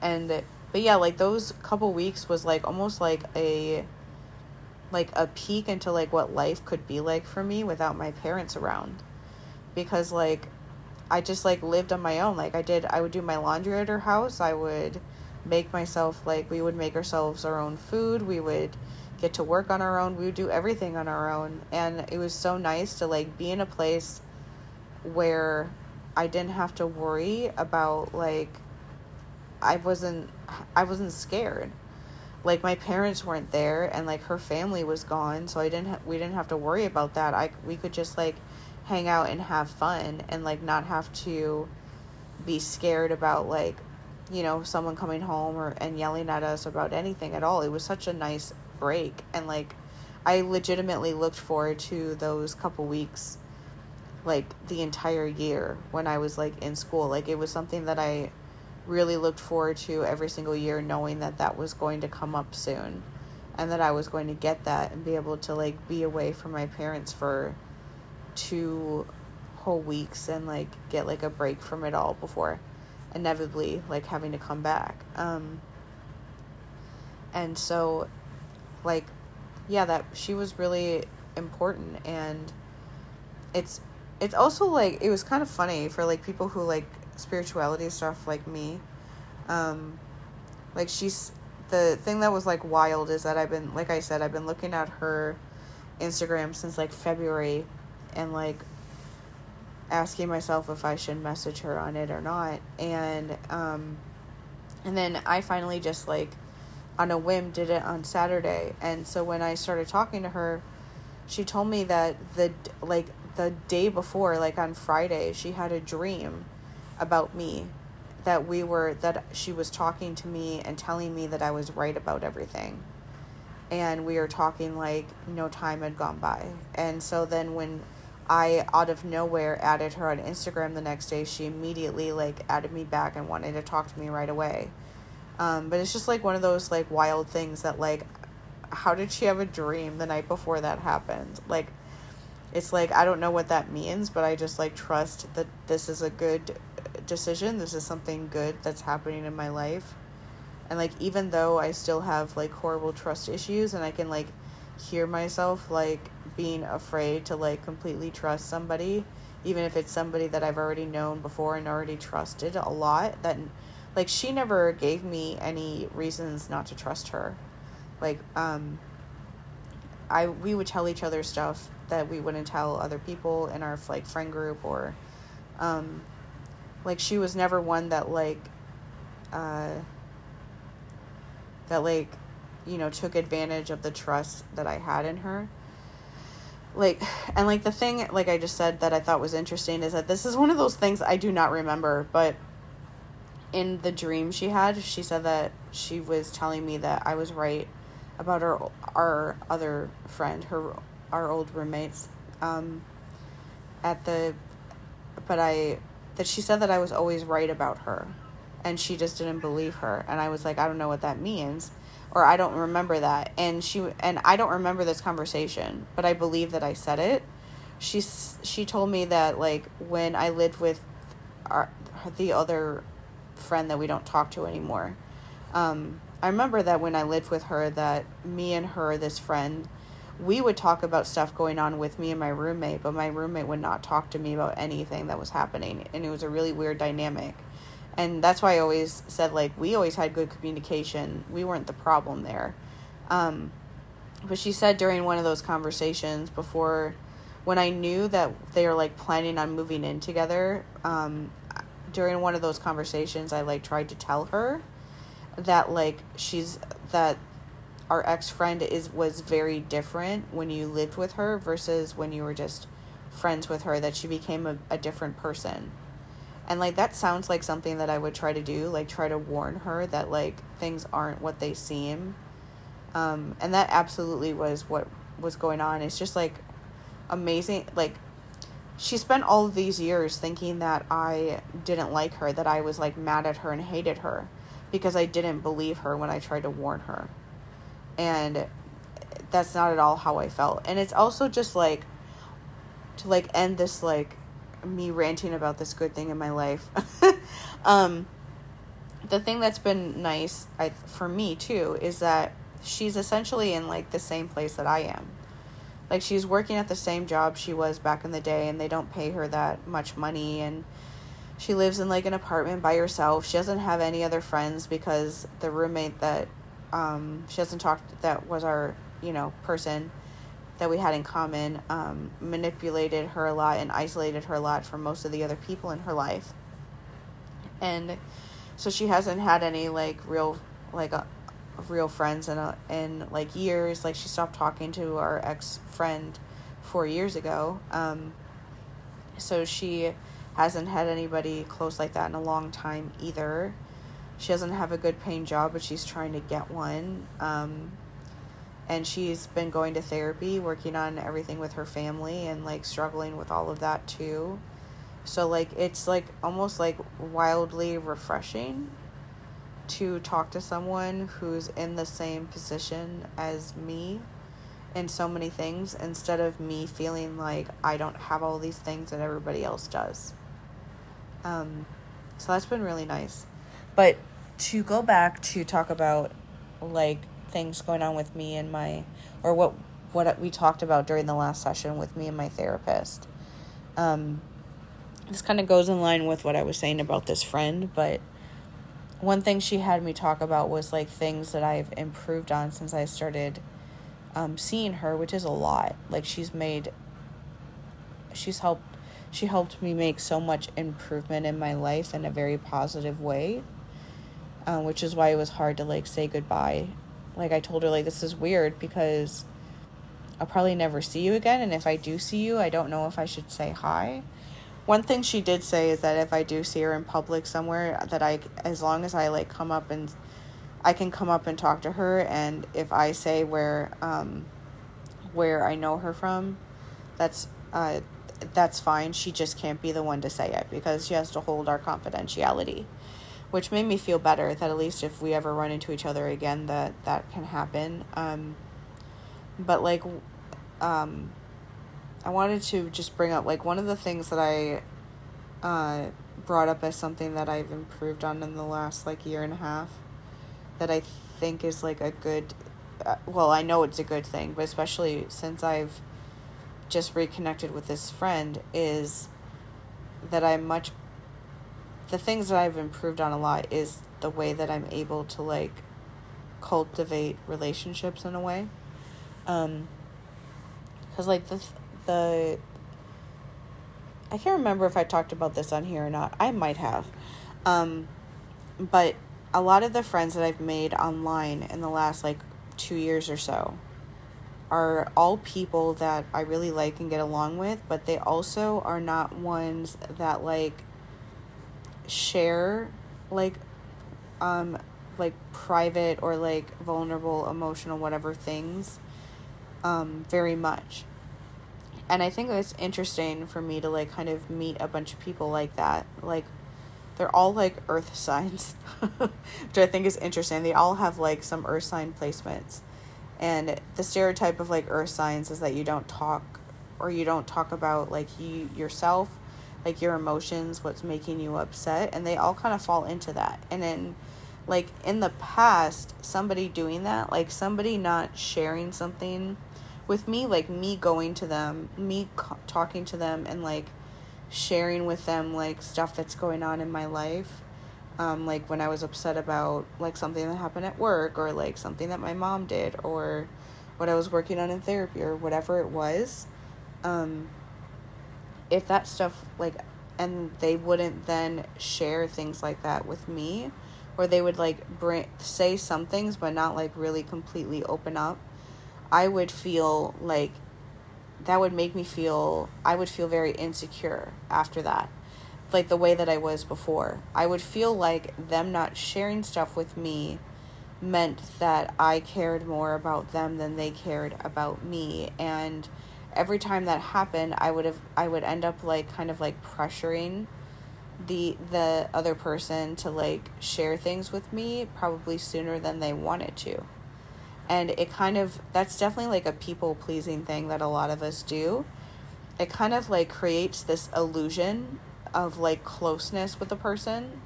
and but yeah, like those couple weeks was like almost like a like a peek into like what life could be like for me without my parents around. Because like I just like lived on my own. Like I did I would do my laundry at her house. I would make myself like we would make ourselves our own food. We would get to work on our own. We would do everything on our own. And it was so nice to like be in a place where I didn't have to worry about like I wasn't I wasn't scared. Like my parents weren't there and like her family was gone, so I didn't ha- we didn't have to worry about that. I we could just like hang out and have fun and like not have to be scared about like you know someone coming home or and yelling at us about anything at all. It was such a nice break and like I legitimately looked forward to those couple weeks like the entire year when I was like in school. Like it was something that I really looked forward to every single year knowing that that was going to come up soon and that I was going to get that and be able to like be away from my parents for two whole weeks and like get like a break from it all before inevitably like having to come back um and so like yeah that she was really important and it's it's also like it was kind of funny for like people who like spirituality stuff like me. Um, like she's the thing that was like wild is that I've been like I said I've been looking at her Instagram since like February and like asking myself if I should message her on it or not and um and then I finally just like on a whim did it on Saturday and so when I started talking to her she told me that the like the day before like on Friday she had a dream about me that we were that she was talking to me and telling me that I was right about everything. and we were talking like no time had gone by. And so then when I out of nowhere added her on Instagram the next day, she immediately like added me back and wanted to talk to me right away. Um, but it's just like one of those like wild things that like how did she have a dream the night before that happened? Like it's like I don't know what that means, but I just like trust that this is a good decision. This is something good that's happening in my life. And like even though I still have like horrible trust issues and I can like hear myself like being afraid to like completely trust somebody, even if it's somebody that I've already known before and already trusted a lot that like she never gave me any reasons not to trust her. Like um I we would tell each other stuff that we wouldn't tell other people in our like friend group or um like she was never one that like uh that like you know took advantage of the trust that I had in her like and like the thing like I just said that I thought was interesting is that this is one of those things I do not remember but in the dream she had she said that she was telling me that I was right about our our other friend her our old roommates um at the but I that she said that I was always right about her and she just didn't believe her. And I was like I don't know what that means or I don't remember that. And she and I don't remember this conversation, but I believe that I said it. She she told me that like when I lived with our the other friend that we don't talk to anymore. Um, I remember that when I lived with her, that me and her, this friend, we would talk about stuff going on with me and my roommate, but my roommate would not talk to me about anything that was happening, and it was a really weird dynamic and that's why I always said like we always had good communication. We weren't the problem there. Um, but she said during one of those conversations before, when I knew that they were like planning on moving in together, um, during one of those conversations, I like tried to tell her that like she's that our ex friend is was very different when you lived with her versus when you were just friends with her. That she became a, a different person and like that sounds like something that I would try to do, like try to warn her that like things aren't what they seem. Um, and that absolutely was what was going on. It's just like amazing. Like she spent all of these years thinking that I didn't like her, that I was like mad at her and hated her because I didn't believe her when I tried to warn her. And that's not at all how I felt. And it's also just like to like end this like me ranting about this good thing in my life. um, the thing that's been nice I, for me too is that she's essentially in like the same place that I am. Like she's working at the same job she was back in the day and they don't pay her that much money and she lives in like an apartment by herself. She doesn't have any other friends because the roommate that um, she doesn't talk that was our, you know, person that we had in common um, manipulated her a lot and isolated her a lot from most of the other people in her life. And so she hasn't had any like real like uh, real friends in a, in like years. Like she stopped talking to our ex friend four years ago. Um, so she hasn't had anybody close like that in a long time either. She doesn't have a good paying job, but she's trying to get one. Um, and she's been going to therapy working on everything with her family and like struggling with all of that too so like it's like almost like wildly refreshing to talk to someone who's in the same position as me in so many things instead of me feeling like I don't have all these things that everybody else does. Um, so that's been really nice. But to go back to talk about like things going on with me and my or what what we talked about during the last session with me and my therapist. Um, this kind of goes in line with what I was saying about this friend, but one thing she had me talk about was like things that I've improved on since I started um, seeing her, which is a lot. Like she's made, she's helped, she helped me make so much improvement in my life in a very positive way, uh, which is why it was hard to like say goodbye like I told her like this is weird because I'll probably never see you again and if I do see you, I don't know if I should say hi. One thing she did say is that if I do see her in public somewhere that I as long as I like come up and I can come up and talk to her, and if I say where um, where I know her from, that's uh, that's fine. She just can't be the one to say it because she has to hold our confidentiality, which made me feel better that at least if we ever run into each other again, that that can happen. Um, but like, um, I wanted to just bring up like one of the things that I uh, brought up as something that I've improved on in the last like year and a half that I think is like a good uh, well, I know it's a good thing, but especially since I've just reconnected with this friend is that I'm much the things that I've improved on a lot is the way that I'm able to like cultivate relationships in a way. Um cuz like the the I can't remember if I talked about this on here or not. I might have. Um but a lot of the friends that I've made online in the last like 2 years or so are all people that I really like and get along with, but they also are not ones that like share like um like private or like vulnerable emotional whatever things um very much. And I think it's interesting for me to like kind of meet a bunch of people like that. Like they're all like earth signs, which I think is interesting. They all have like some earth sign placements and the stereotype of like earth signs is that you don't talk or you don't talk about like you yourself like your emotions what's making you upset and they all kind of fall into that and then like in the past somebody doing that like somebody not sharing something with me like me going to them me co- talking to them and like sharing with them like stuff that's going on in my life um, like when I was upset about like something that happened at work or like something that my mom did or what I was working on in therapy or whatever it was. Um, if that stuff like and they wouldn't then share things like that with me or they would like bring say some things but not like really completely open up i would feel like that would make me feel i would feel very insecure after that like the way that I was before. I would feel like them not sharing stuff with me meant that I cared more about them than they cared about me and every time that happened I would have I would end up like kind of like pressuring the the other person to like share things with me probably sooner than they wanted to. And it kind of that's definitely like a people pleasing thing that a lot of us do. It kind of like creates this illusion of like closeness with a person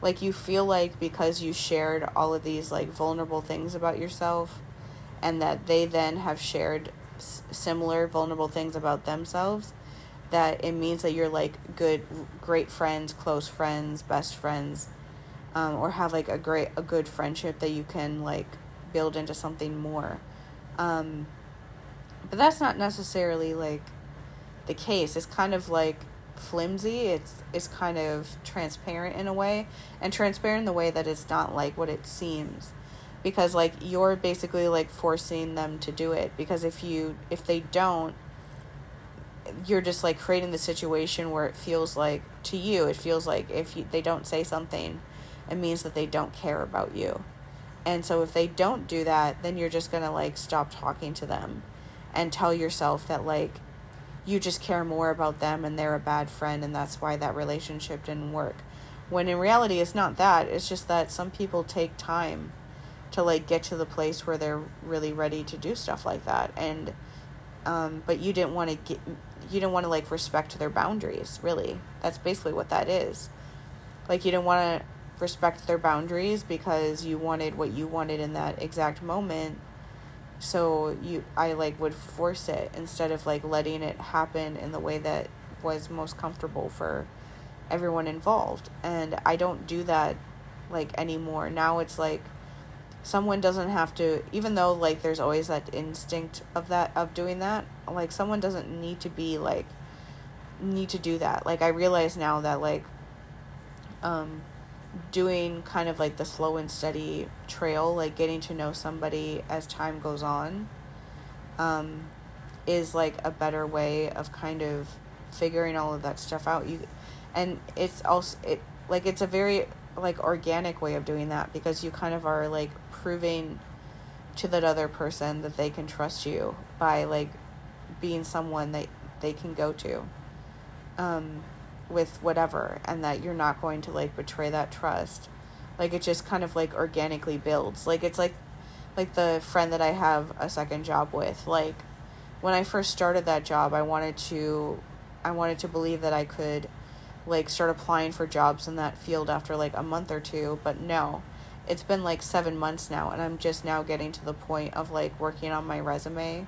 like you feel like because you shared all of these like vulnerable things about yourself and that they then have shared similar vulnerable things about themselves that it means that you're like good great friends close friends best friends um, or have like a great a good friendship that you can like build into something more. Um, but that's not necessarily like the case. It's kind of like flimsy. It's it's kind of transparent in a way, and transparent in the way that it's not like what it seems, because like you're basically like forcing them to do it. Because if you if they don't, you're just like creating the situation where it feels like to you it feels like if you, they don't say something, it means that they don't care about you, and so if they don't do that, then you're just gonna like stop talking to them, and tell yourself that like you just care more about them and they're a bad friend and that's why that relationship didn't work. When in reality it's not that. It's just that some people take time to like get to the place where they're really ready to do stuff like that and um but you didn't want to get you didn't want to like respect their boundaries, really. That's basically what that is. Like you didn't want to respect their boundaries because you wanted what you wanted in that exact moment so you i like would force it instead of like letting it happen in the way that was most comfortable for everyone involved and i don't do that like anymore now it's like someone doesn't have to even though like there's always that instinct of that of doing that like someone doesn't need to be like need to do that like i realize now that like um doing kind of like the slow and steady trail, like getting to know somebody as time goes on, um, is like a better way of kind of figuring all of that stuff out. You, and it's also it like it's a very like organic way of doing that because you kind of are like proving to that other person that they can trust you by like being someone that they can go to um, with whatever and that you're not going to like betray that trust. Like it just kind of like organically builds. Like it's like like the friend that i have a second job with. Like when i first started that job i wanted to i wanted to believe that i could like start applying for jobs in that field after like a month or two but no it's been like seven months now and i'm just now getting to the point of like working on my resume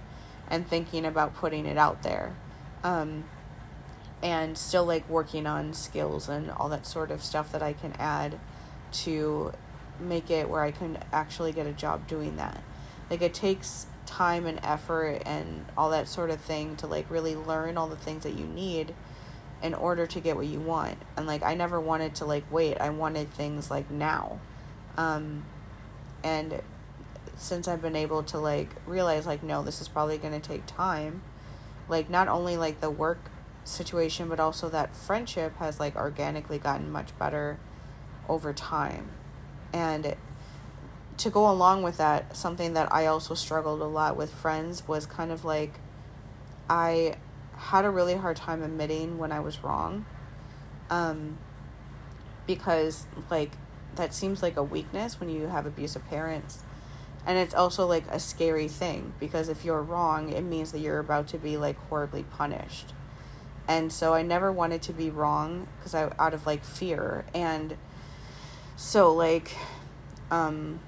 and thinking about putting it out there. Um, and still like working on skills and all that sort of stuff that i can add to make it where i can actually get a job doing that. Like it takes time and effort and all that sort of thing to like really learn all the things that you need in order to get what you want. And like i never wanted to like wait. I wanted things like now um, and since I've been able to like realize like no, this is probably going to take time, like not only like the work situation but also that friendship has like organically gotten much better over time. And to go along with that, something that I also struggled a lot with friends was kind of like I had a really hard time admitting when I was wrong. Um, because like that seems like a weakness when you have abusive parents. And it's also like a scary thing because if you're wrong, it means that you're about to be like horribly punished. And so I never wanted to be wrong because I out of like fear and so like um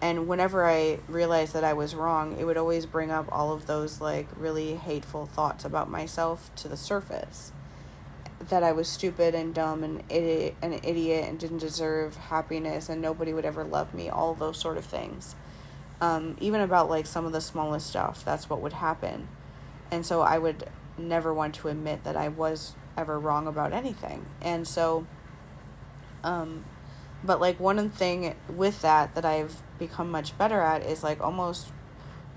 and whenever I realized that I was wrong, it would always bring up all of those like really hateful thoughts about myself to the surface that I was stupid and dumb and idiot, an idiot and didn't deserve happiness and nobody would ever love me, all those sort of things. Um, even about like some of the smallest stuff, that's what would happen. And so I would never want to admit that I was ever wrong about anything. And so, um, but like one thing with that that I've become much better at is like almost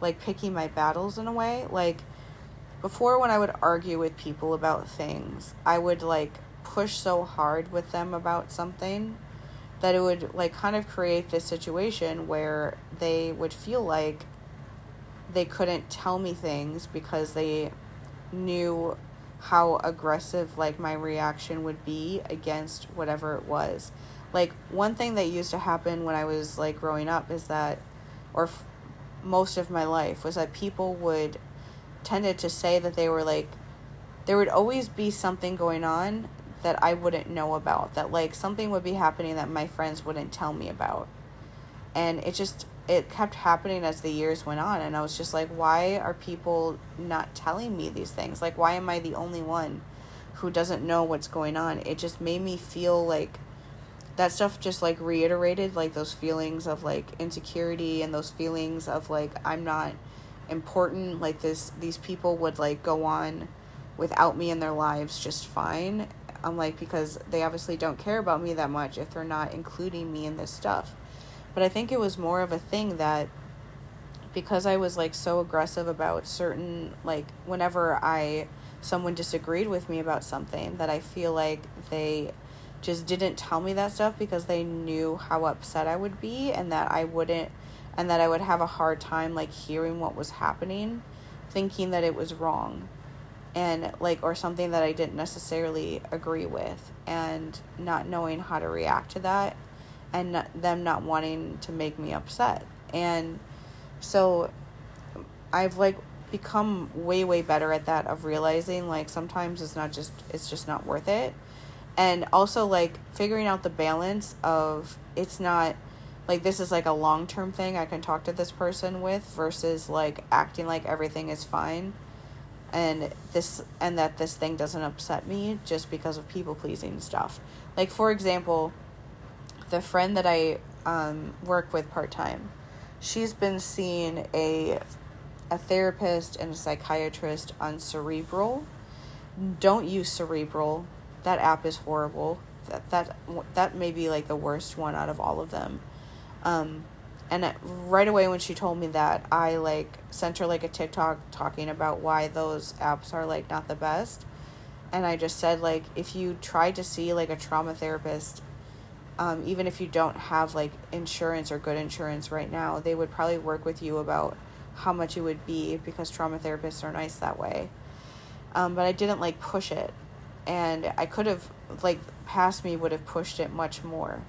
like picking my battles in a way. Like, before when I would argue with people about things, I would like push so hard with them about something that it would like kind of create this situation where they would feel like they couldn't tell me things because they knew how aggressive like my reaction would be against whatever it was. Like one thing that used to happen when I was like growing up is that or f- most of my life was that people would tended to say that they were like there would always be something going on that I wouldn't know about that like something would be happening that my friends wouldn't tell me about. And it just it kept happening as the years went on and I was just like why are people not telling me these things? Like why am I the only one who doesn't know what's going on? It just made me feel like that stuff just like reiterated like those feelings of like insecurity and those feelings of like I'm not important like this these people would like go on without me in their lives just fine. I'm like because they obviously don't care about me that much if they're not including me in this stuff. But i think it was more of a thing that because i was like so aggressive about certain like whenever i someone disagreed with me about something that i feel like they just didn't tell me that stuff because they knew how upset i would be and that i wouldn't and that I would have a hard time like hearing what was happening, thinking that it was wrong and like or something that I didn't necessarily agree with and not knowing how to react to that and not, them not wanting to make me upset. And so I've like become way way better at that of realizing like sometimes it's not just it's just not worth it. And also like figuring out the balance of it's not like this is like a long term thing I can talk to this person with versus like acting like everything is fine and this and that this thing doesn't upset me just because of people pleasing stuff. Like for example, the friend that I um, work with part time, she's been seeing a a therapist and a psychiatrist on Cerebral. Don't use Cerebral. That app is horrible. That that that may be like the worst one out of all of them um, and right away when she told me that, I like sent her like a TikTok talking about why those apps are like not the best. And I just said like if you try to see like a trauma therapist um, even if you don't have like insurance or good insurance right now, they would probably work with you about how much it would be because trauma therapists are nice that way. Um, but I didn't like push it, and I could have like past me would have pushed it much more.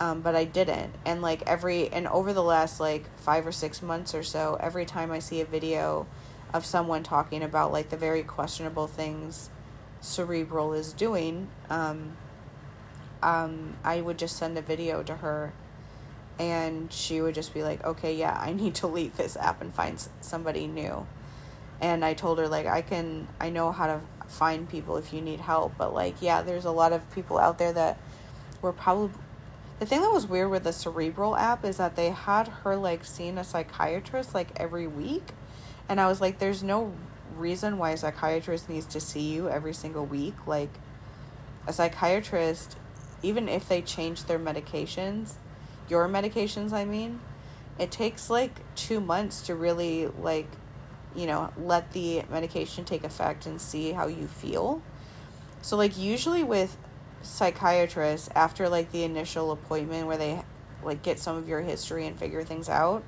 Um, but I didn't. And like every and over the last like five or six months or so, every time I see a video of someone talking about like the very questionable things cerebral is doing, um, um, I would just send a video to her and she would just be like, okay, yeah, I need to leave this app and find somebody new. And I told her, like, I can, I know how to find people if you need help, but like, yeah, there's a lot of people out there that were probably. The thing that was weird with the Cerebral app is that they had her like seeing a psychiatrist like every week. And I was like, there's no reason why a psychiatrist needs to see you every single week. Like, a psychiatrist, even if they change their medications, your medications, I mean, it takes like two months to really like, you know, let the medication take effect and see how you feel. So, like, usually with psychiatrists, after like the initial appointment where they like get some of your history and figure things out,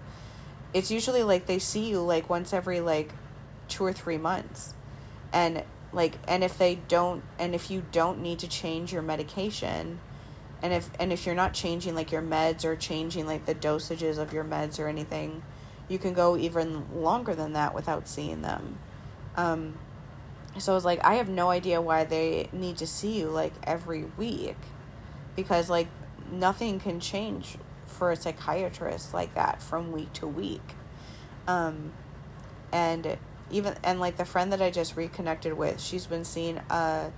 it's usually like they see you like once every like two or three months. And like, and if they don't, and if you don't need to change your medication, and if and if you're not changing like your meds or changing like the dosages of your meds or anything you can go even longer than that without seeing them um, so I was like I have no idea why they need to see you like every week. Because like nothing can change for a psychiatrist like that from week to week. Um, and even and like the friend that I just reconnected with she's been seeing a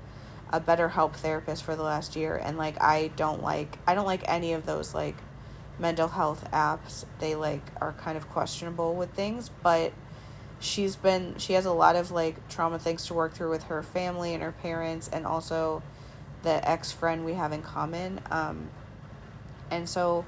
a BetterHelp therapist for the last year. And like I don't like I don't like any of those like mental health apps. They like are kind of questionable with things, but she's been she has a lot of like trauma things to work through with her family and her parents and also the ex friend we have in common. Um and so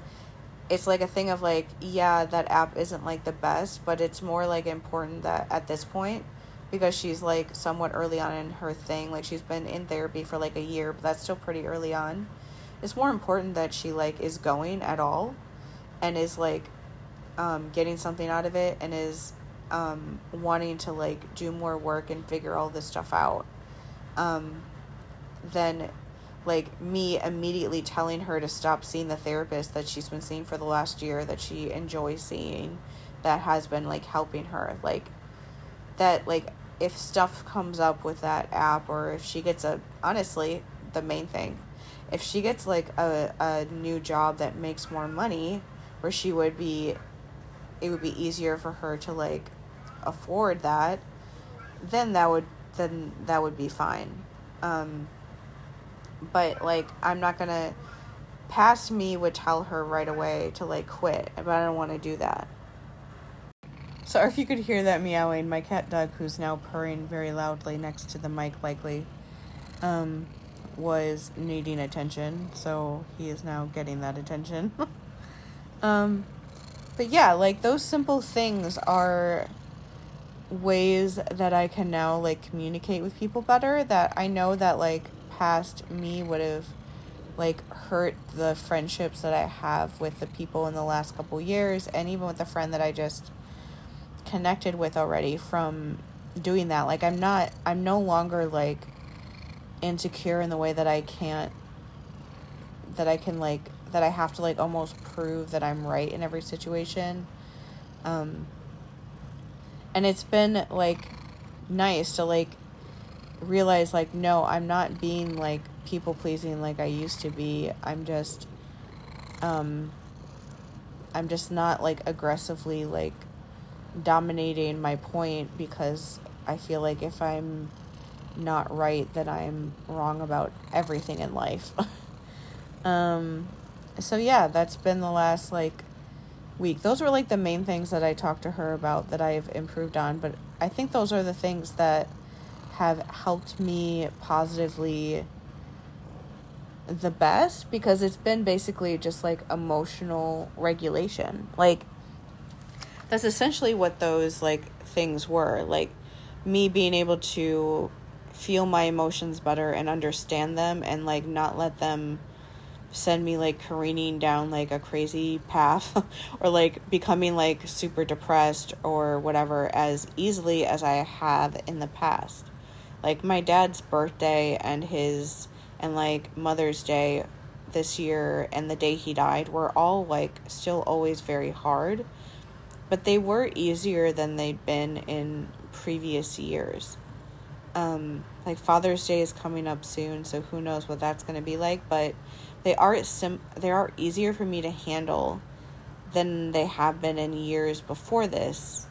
it's like a thing of like, yeah, that app isn't like the best, but it's more like important that at this point because she's like somewhat early on in her thing. Like she's been in therapy for like a year, but that's still pretty early on. It's more important that she like is going at all and is like um, getting something out of it and is um, wanting to like do more work and figure all this stuff out um, than like me immediately telling her to stop seeing the therapist that she's been seeing for the last year that she enjoys seeing that has been like helping her like that like if stuff comes up with that app or if she gets a honestly the main thing if she gets like a, a new job that makes more money where she would be it would be easier for her to like afford that then that would then that would be fine um but like i'm not gonna past me would tell her right away to like quit but i don't want to do that Sorry if you could hear that meowing. My cat Doug, who's now purring very loudly next to the mic, likely, um, was needing attention, so he is now getting that attention. um, but yeah, like those simple things are ways that I can now like communicate with people better that I know that like past me would have like hurt the friendships that I have with the people in the last couple years and even with the friend that I just connected with already from doing that. Like I'm not I'm no longer like insecure in the way that I can't that I can like that I have to like almost prove that I'm right in every situation. Um and it's been like nice to like realize like no, I'm not being like people pleasing like I used to be. I'm just um I'm just not like aggressively like dominating my point because I feel like if I'm not right, then I'm wrong about everything in life. um, so yeah, that's been the last like week. Those were like the main things that I talked to her about that I've improved on, but I think those are the things that have helped me positively the best because it's been basically just like emotional regulation. Like that's essentially what those like things were like me being able to feel my emotions better and understand them and like not let them send me like careening down like a crazy path or like becoming like super depressed or whatever as easily as I have in the past. Like my dad's birthday and his and like Mother's Day this year and the day he died were all like still always very hard, but they were easier than they'd been in previous years. Um like Father's Day is coming up soon, so who knows what that's going to be like, but they are sim they are easier for me to handle than they have been in years before this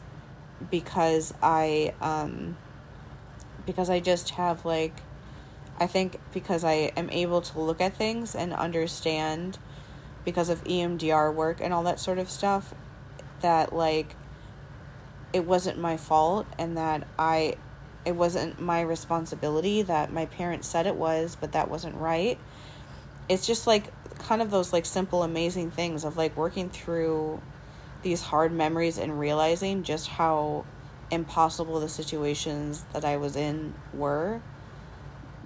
because I um because I just have like I think because I am able to look at things and understand because of EMDR work and all that sort of stuff that like it wasn't my fault and that I it wasn't my responsibility that my parents said it was but that wasn't right. It's just like kind of those like simple amazing things of like working through these hard memories and realizing just how impossible the situations that I was in were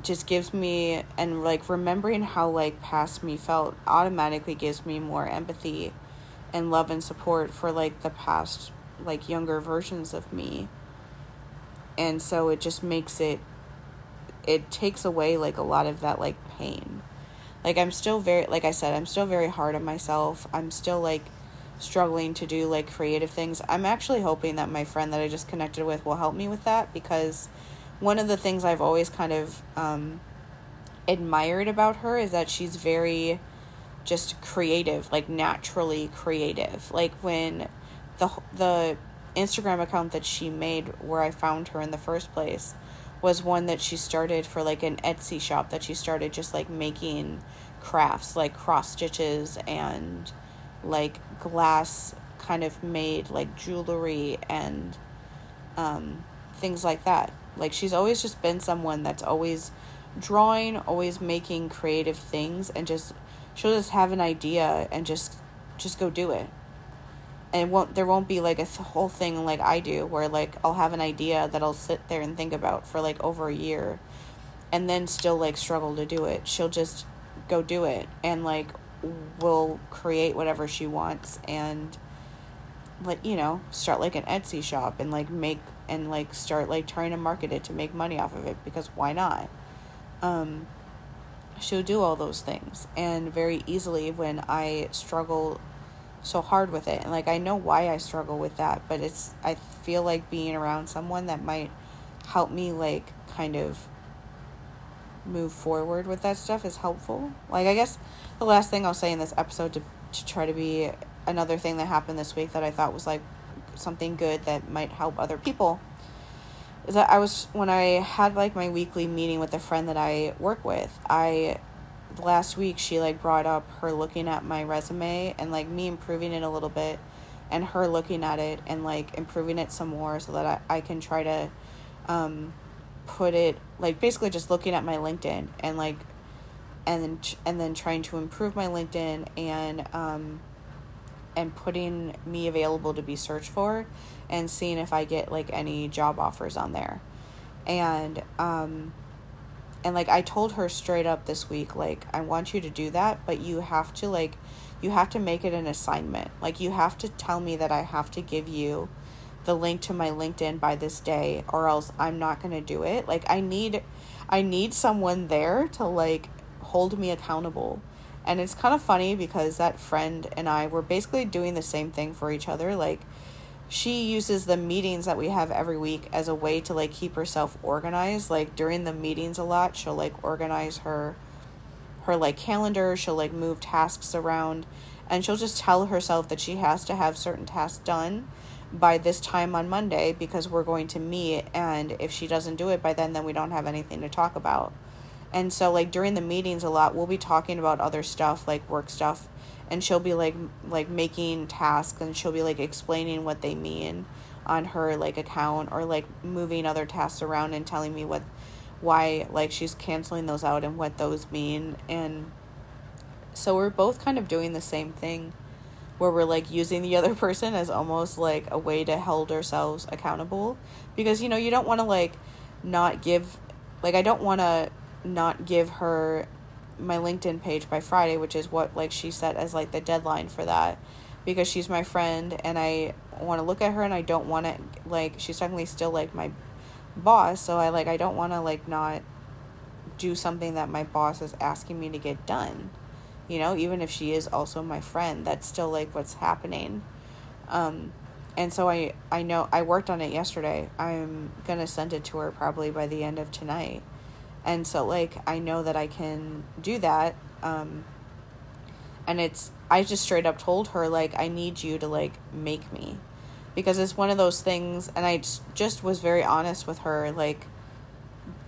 just gives me and like remembering how like past me felt automatically gives me more empathy and love and support for like the past like younger versions of me and so it just makes it it takes away like a lot of that like pain. Like i'm still very like i said i'm still very hard on myself. I'm still like struggling to do like creative things. I'm actually hoping that my friend that i just connected with will help me with that because one of the things i've always kind of um, admired about her is that she's very just creative like naturally creative. Like when the the instagram account that she made where i found her in the first place was one that she started for like an Etsy shop that she started just like making crafts like cross stitches and like glass kind of made like jewelry and um, things like that. Like she's always just been someone that's always drawing, always making creative things and just she'll just have an idea and just just go do it and won't there won't be like a whole thing like I do where like I'll have an idea that I'll sit there and think about for like over a year and then still like struggle to do it. She'll just go do it and like will create whatever she wants and like you know start like an Etsy shop and like make and like start like trying to market it to make money off of it because why not um she'll do all those things and very easily when I struggle so hard with it. And like I know why I struggle with that but it's I feel like being around someone that might help me like kind of move forward with that stuff is helpful. Like I guess the last thing I'll say in this episode to to try to be another thing that happened this week that I thought was like something good that might help other people is that I was when I had like my weekly meeting with a friend that I work with I last week she like brought up her looking at my resume and like me improving it a little bit and her looking at it and like improving it some more so that I, I can try to um, put it like basically just looking at my LinkedIn and like and then and then trying to improve my LinkedIn and um, and putting me available to be searched for and seeing if I get like any job offers on there. And um and like I told her straight up this week like I want you to do that but you have to like you have to make it an assignment. Like you have to tell me that I have to give you the link to my LinkedIn by this day or else I'm not going to do it. Like I need I need someone there to like hold me accountable. And it's kind of funny because that friend and I were basically doing the same thing for each other. Like she uses the meetings that we have every week as a way to like keep herself organized. Like during the meetings a lot she'll like organize her her like calendar. She'll like move tasks around. And she'll just tell herself that she has to have certain tasks done by this time on Monday because we're going to meet. And if she doesn't do it by then then we don't have anything to talk about. And so like during the meetings a lot we'll be talking about other stuff like work stuff and she'll be like like making tasks and she'll be like explaining what they mean on her like account or like moving other tasks around and telling me what why like she's canceling those out and what those mean. And so we're both kind of doing the same thing where we're like using the other person as almost like a way to hold ourselves accountable because you know you don't want to like not give like I don't want to not give her my LinkedIn page by Friday, which is what like she set as like the deadline for that because she's my friend and I want to look at her and I don't want to like she's technically still like my boss, so I like I don't want to like not do something that my boss is asking me to get done. You know, even if she is also my friend, that's still like what's happening. Um and so I I know I worked on it yesterday. I'm going to send it to her probably by the end of tonight. And so like I know that I can do that. Um and it's I just straight up told her like I need you to like make me because it's one of those things and I just, just was very honest with her like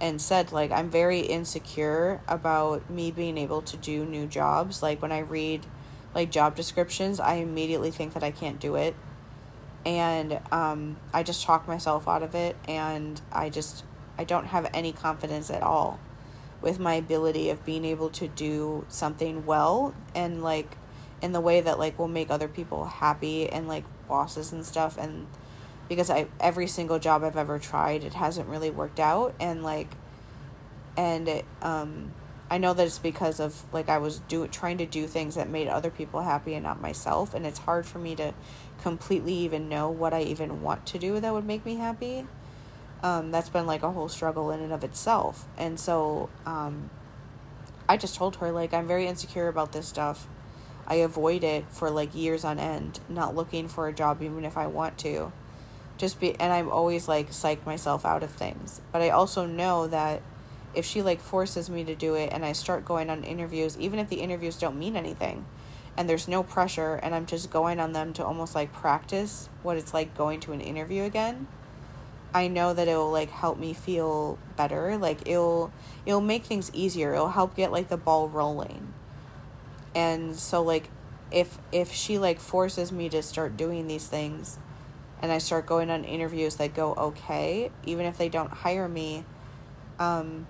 and said like I'm very insecure about me being able to do new jobs like when I read like job descriptions I immediately think that I can't do it and um, I just talk myself out of it and I just I don't have any confidence at all with my ability of being able to do something well and like in the way that like will make other people happy and like bosses and stuff. And because I every single job I've ever tried it hasn't really worked out. And like and it, um I know that it's because of like I was do trying to do things that made other people happy and not myself. And it's hard for me to completely even know what I even want to do that would make me happy um, that's been like a whole struggle in and of itself. And so um, I just told her, like, I'm very insecure about this stuff. I avoid it for like years on end, not looking for a job even if I want to. Just be, and I'm always like psych myself out of things. But I also know that if she like forces me to do it and I start going on interviews, even if the interviews don't mean anything and there's no pressure and I'm just going on them to almost like practice what it's like going to an interview again I know that it'll like help me feel better. Like it'll it'll make things easier. It'll help get like the ball rolling. And so like if if she like forces me to start doing these things and I start going on interviews that go okay, even if they don't hire me, um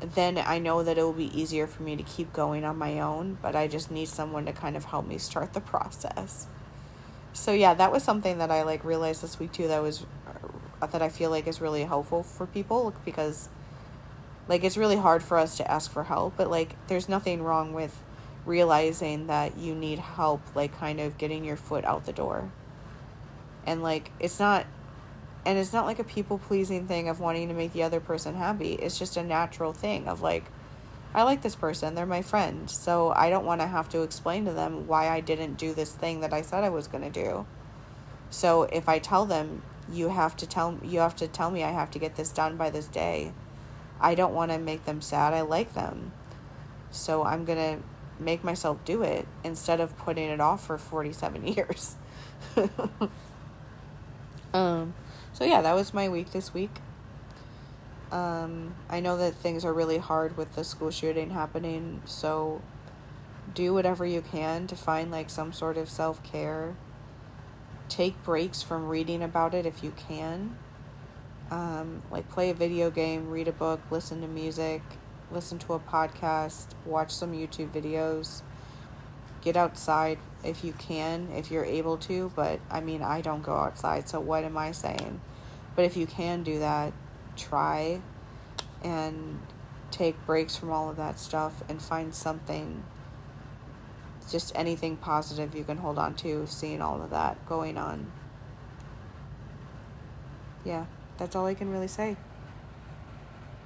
then I know that it will be easier for me to keep going on my own, but I just need someone to kind of help me start the process. So yeah, that was something that I like realized this week too that was that I feel like is really helpful for people because like it's really hard for us to ask for help, but like there's nothing wrong with realizing that you need help like kind of getting your foot out the door. And like it's not and it's not like a people pleasing thing of wanting to make the other person happy. It's just a natural thing of like I like this person, they're my friend. So I don't want to have to explain to them why I didn't do this thing that I said I was going to do. So if I tell them you have to tell you have to tell me I have to get this done by this day. I don't want to make them sad. I like them. So I'm going to make myself do it instead of putting it off for 47 years. um so yeah, that was my week this week. Um I know that things are really hard with the school shooting happening, so do whatever you can to find like some sort of self-care take breaks from reading about it if you can. Um, like play a video game, read a book, listen to music, listen to a podcast, watch some YouTube videos. Get outside if you can, if you're able to, but I mean, I don't go outside, so what am I saying? But if you can do that, try and take breaks from all of that stuff and find something just anything positive you can hold on to seeing all of that going on. Yeah, that's all I can really say.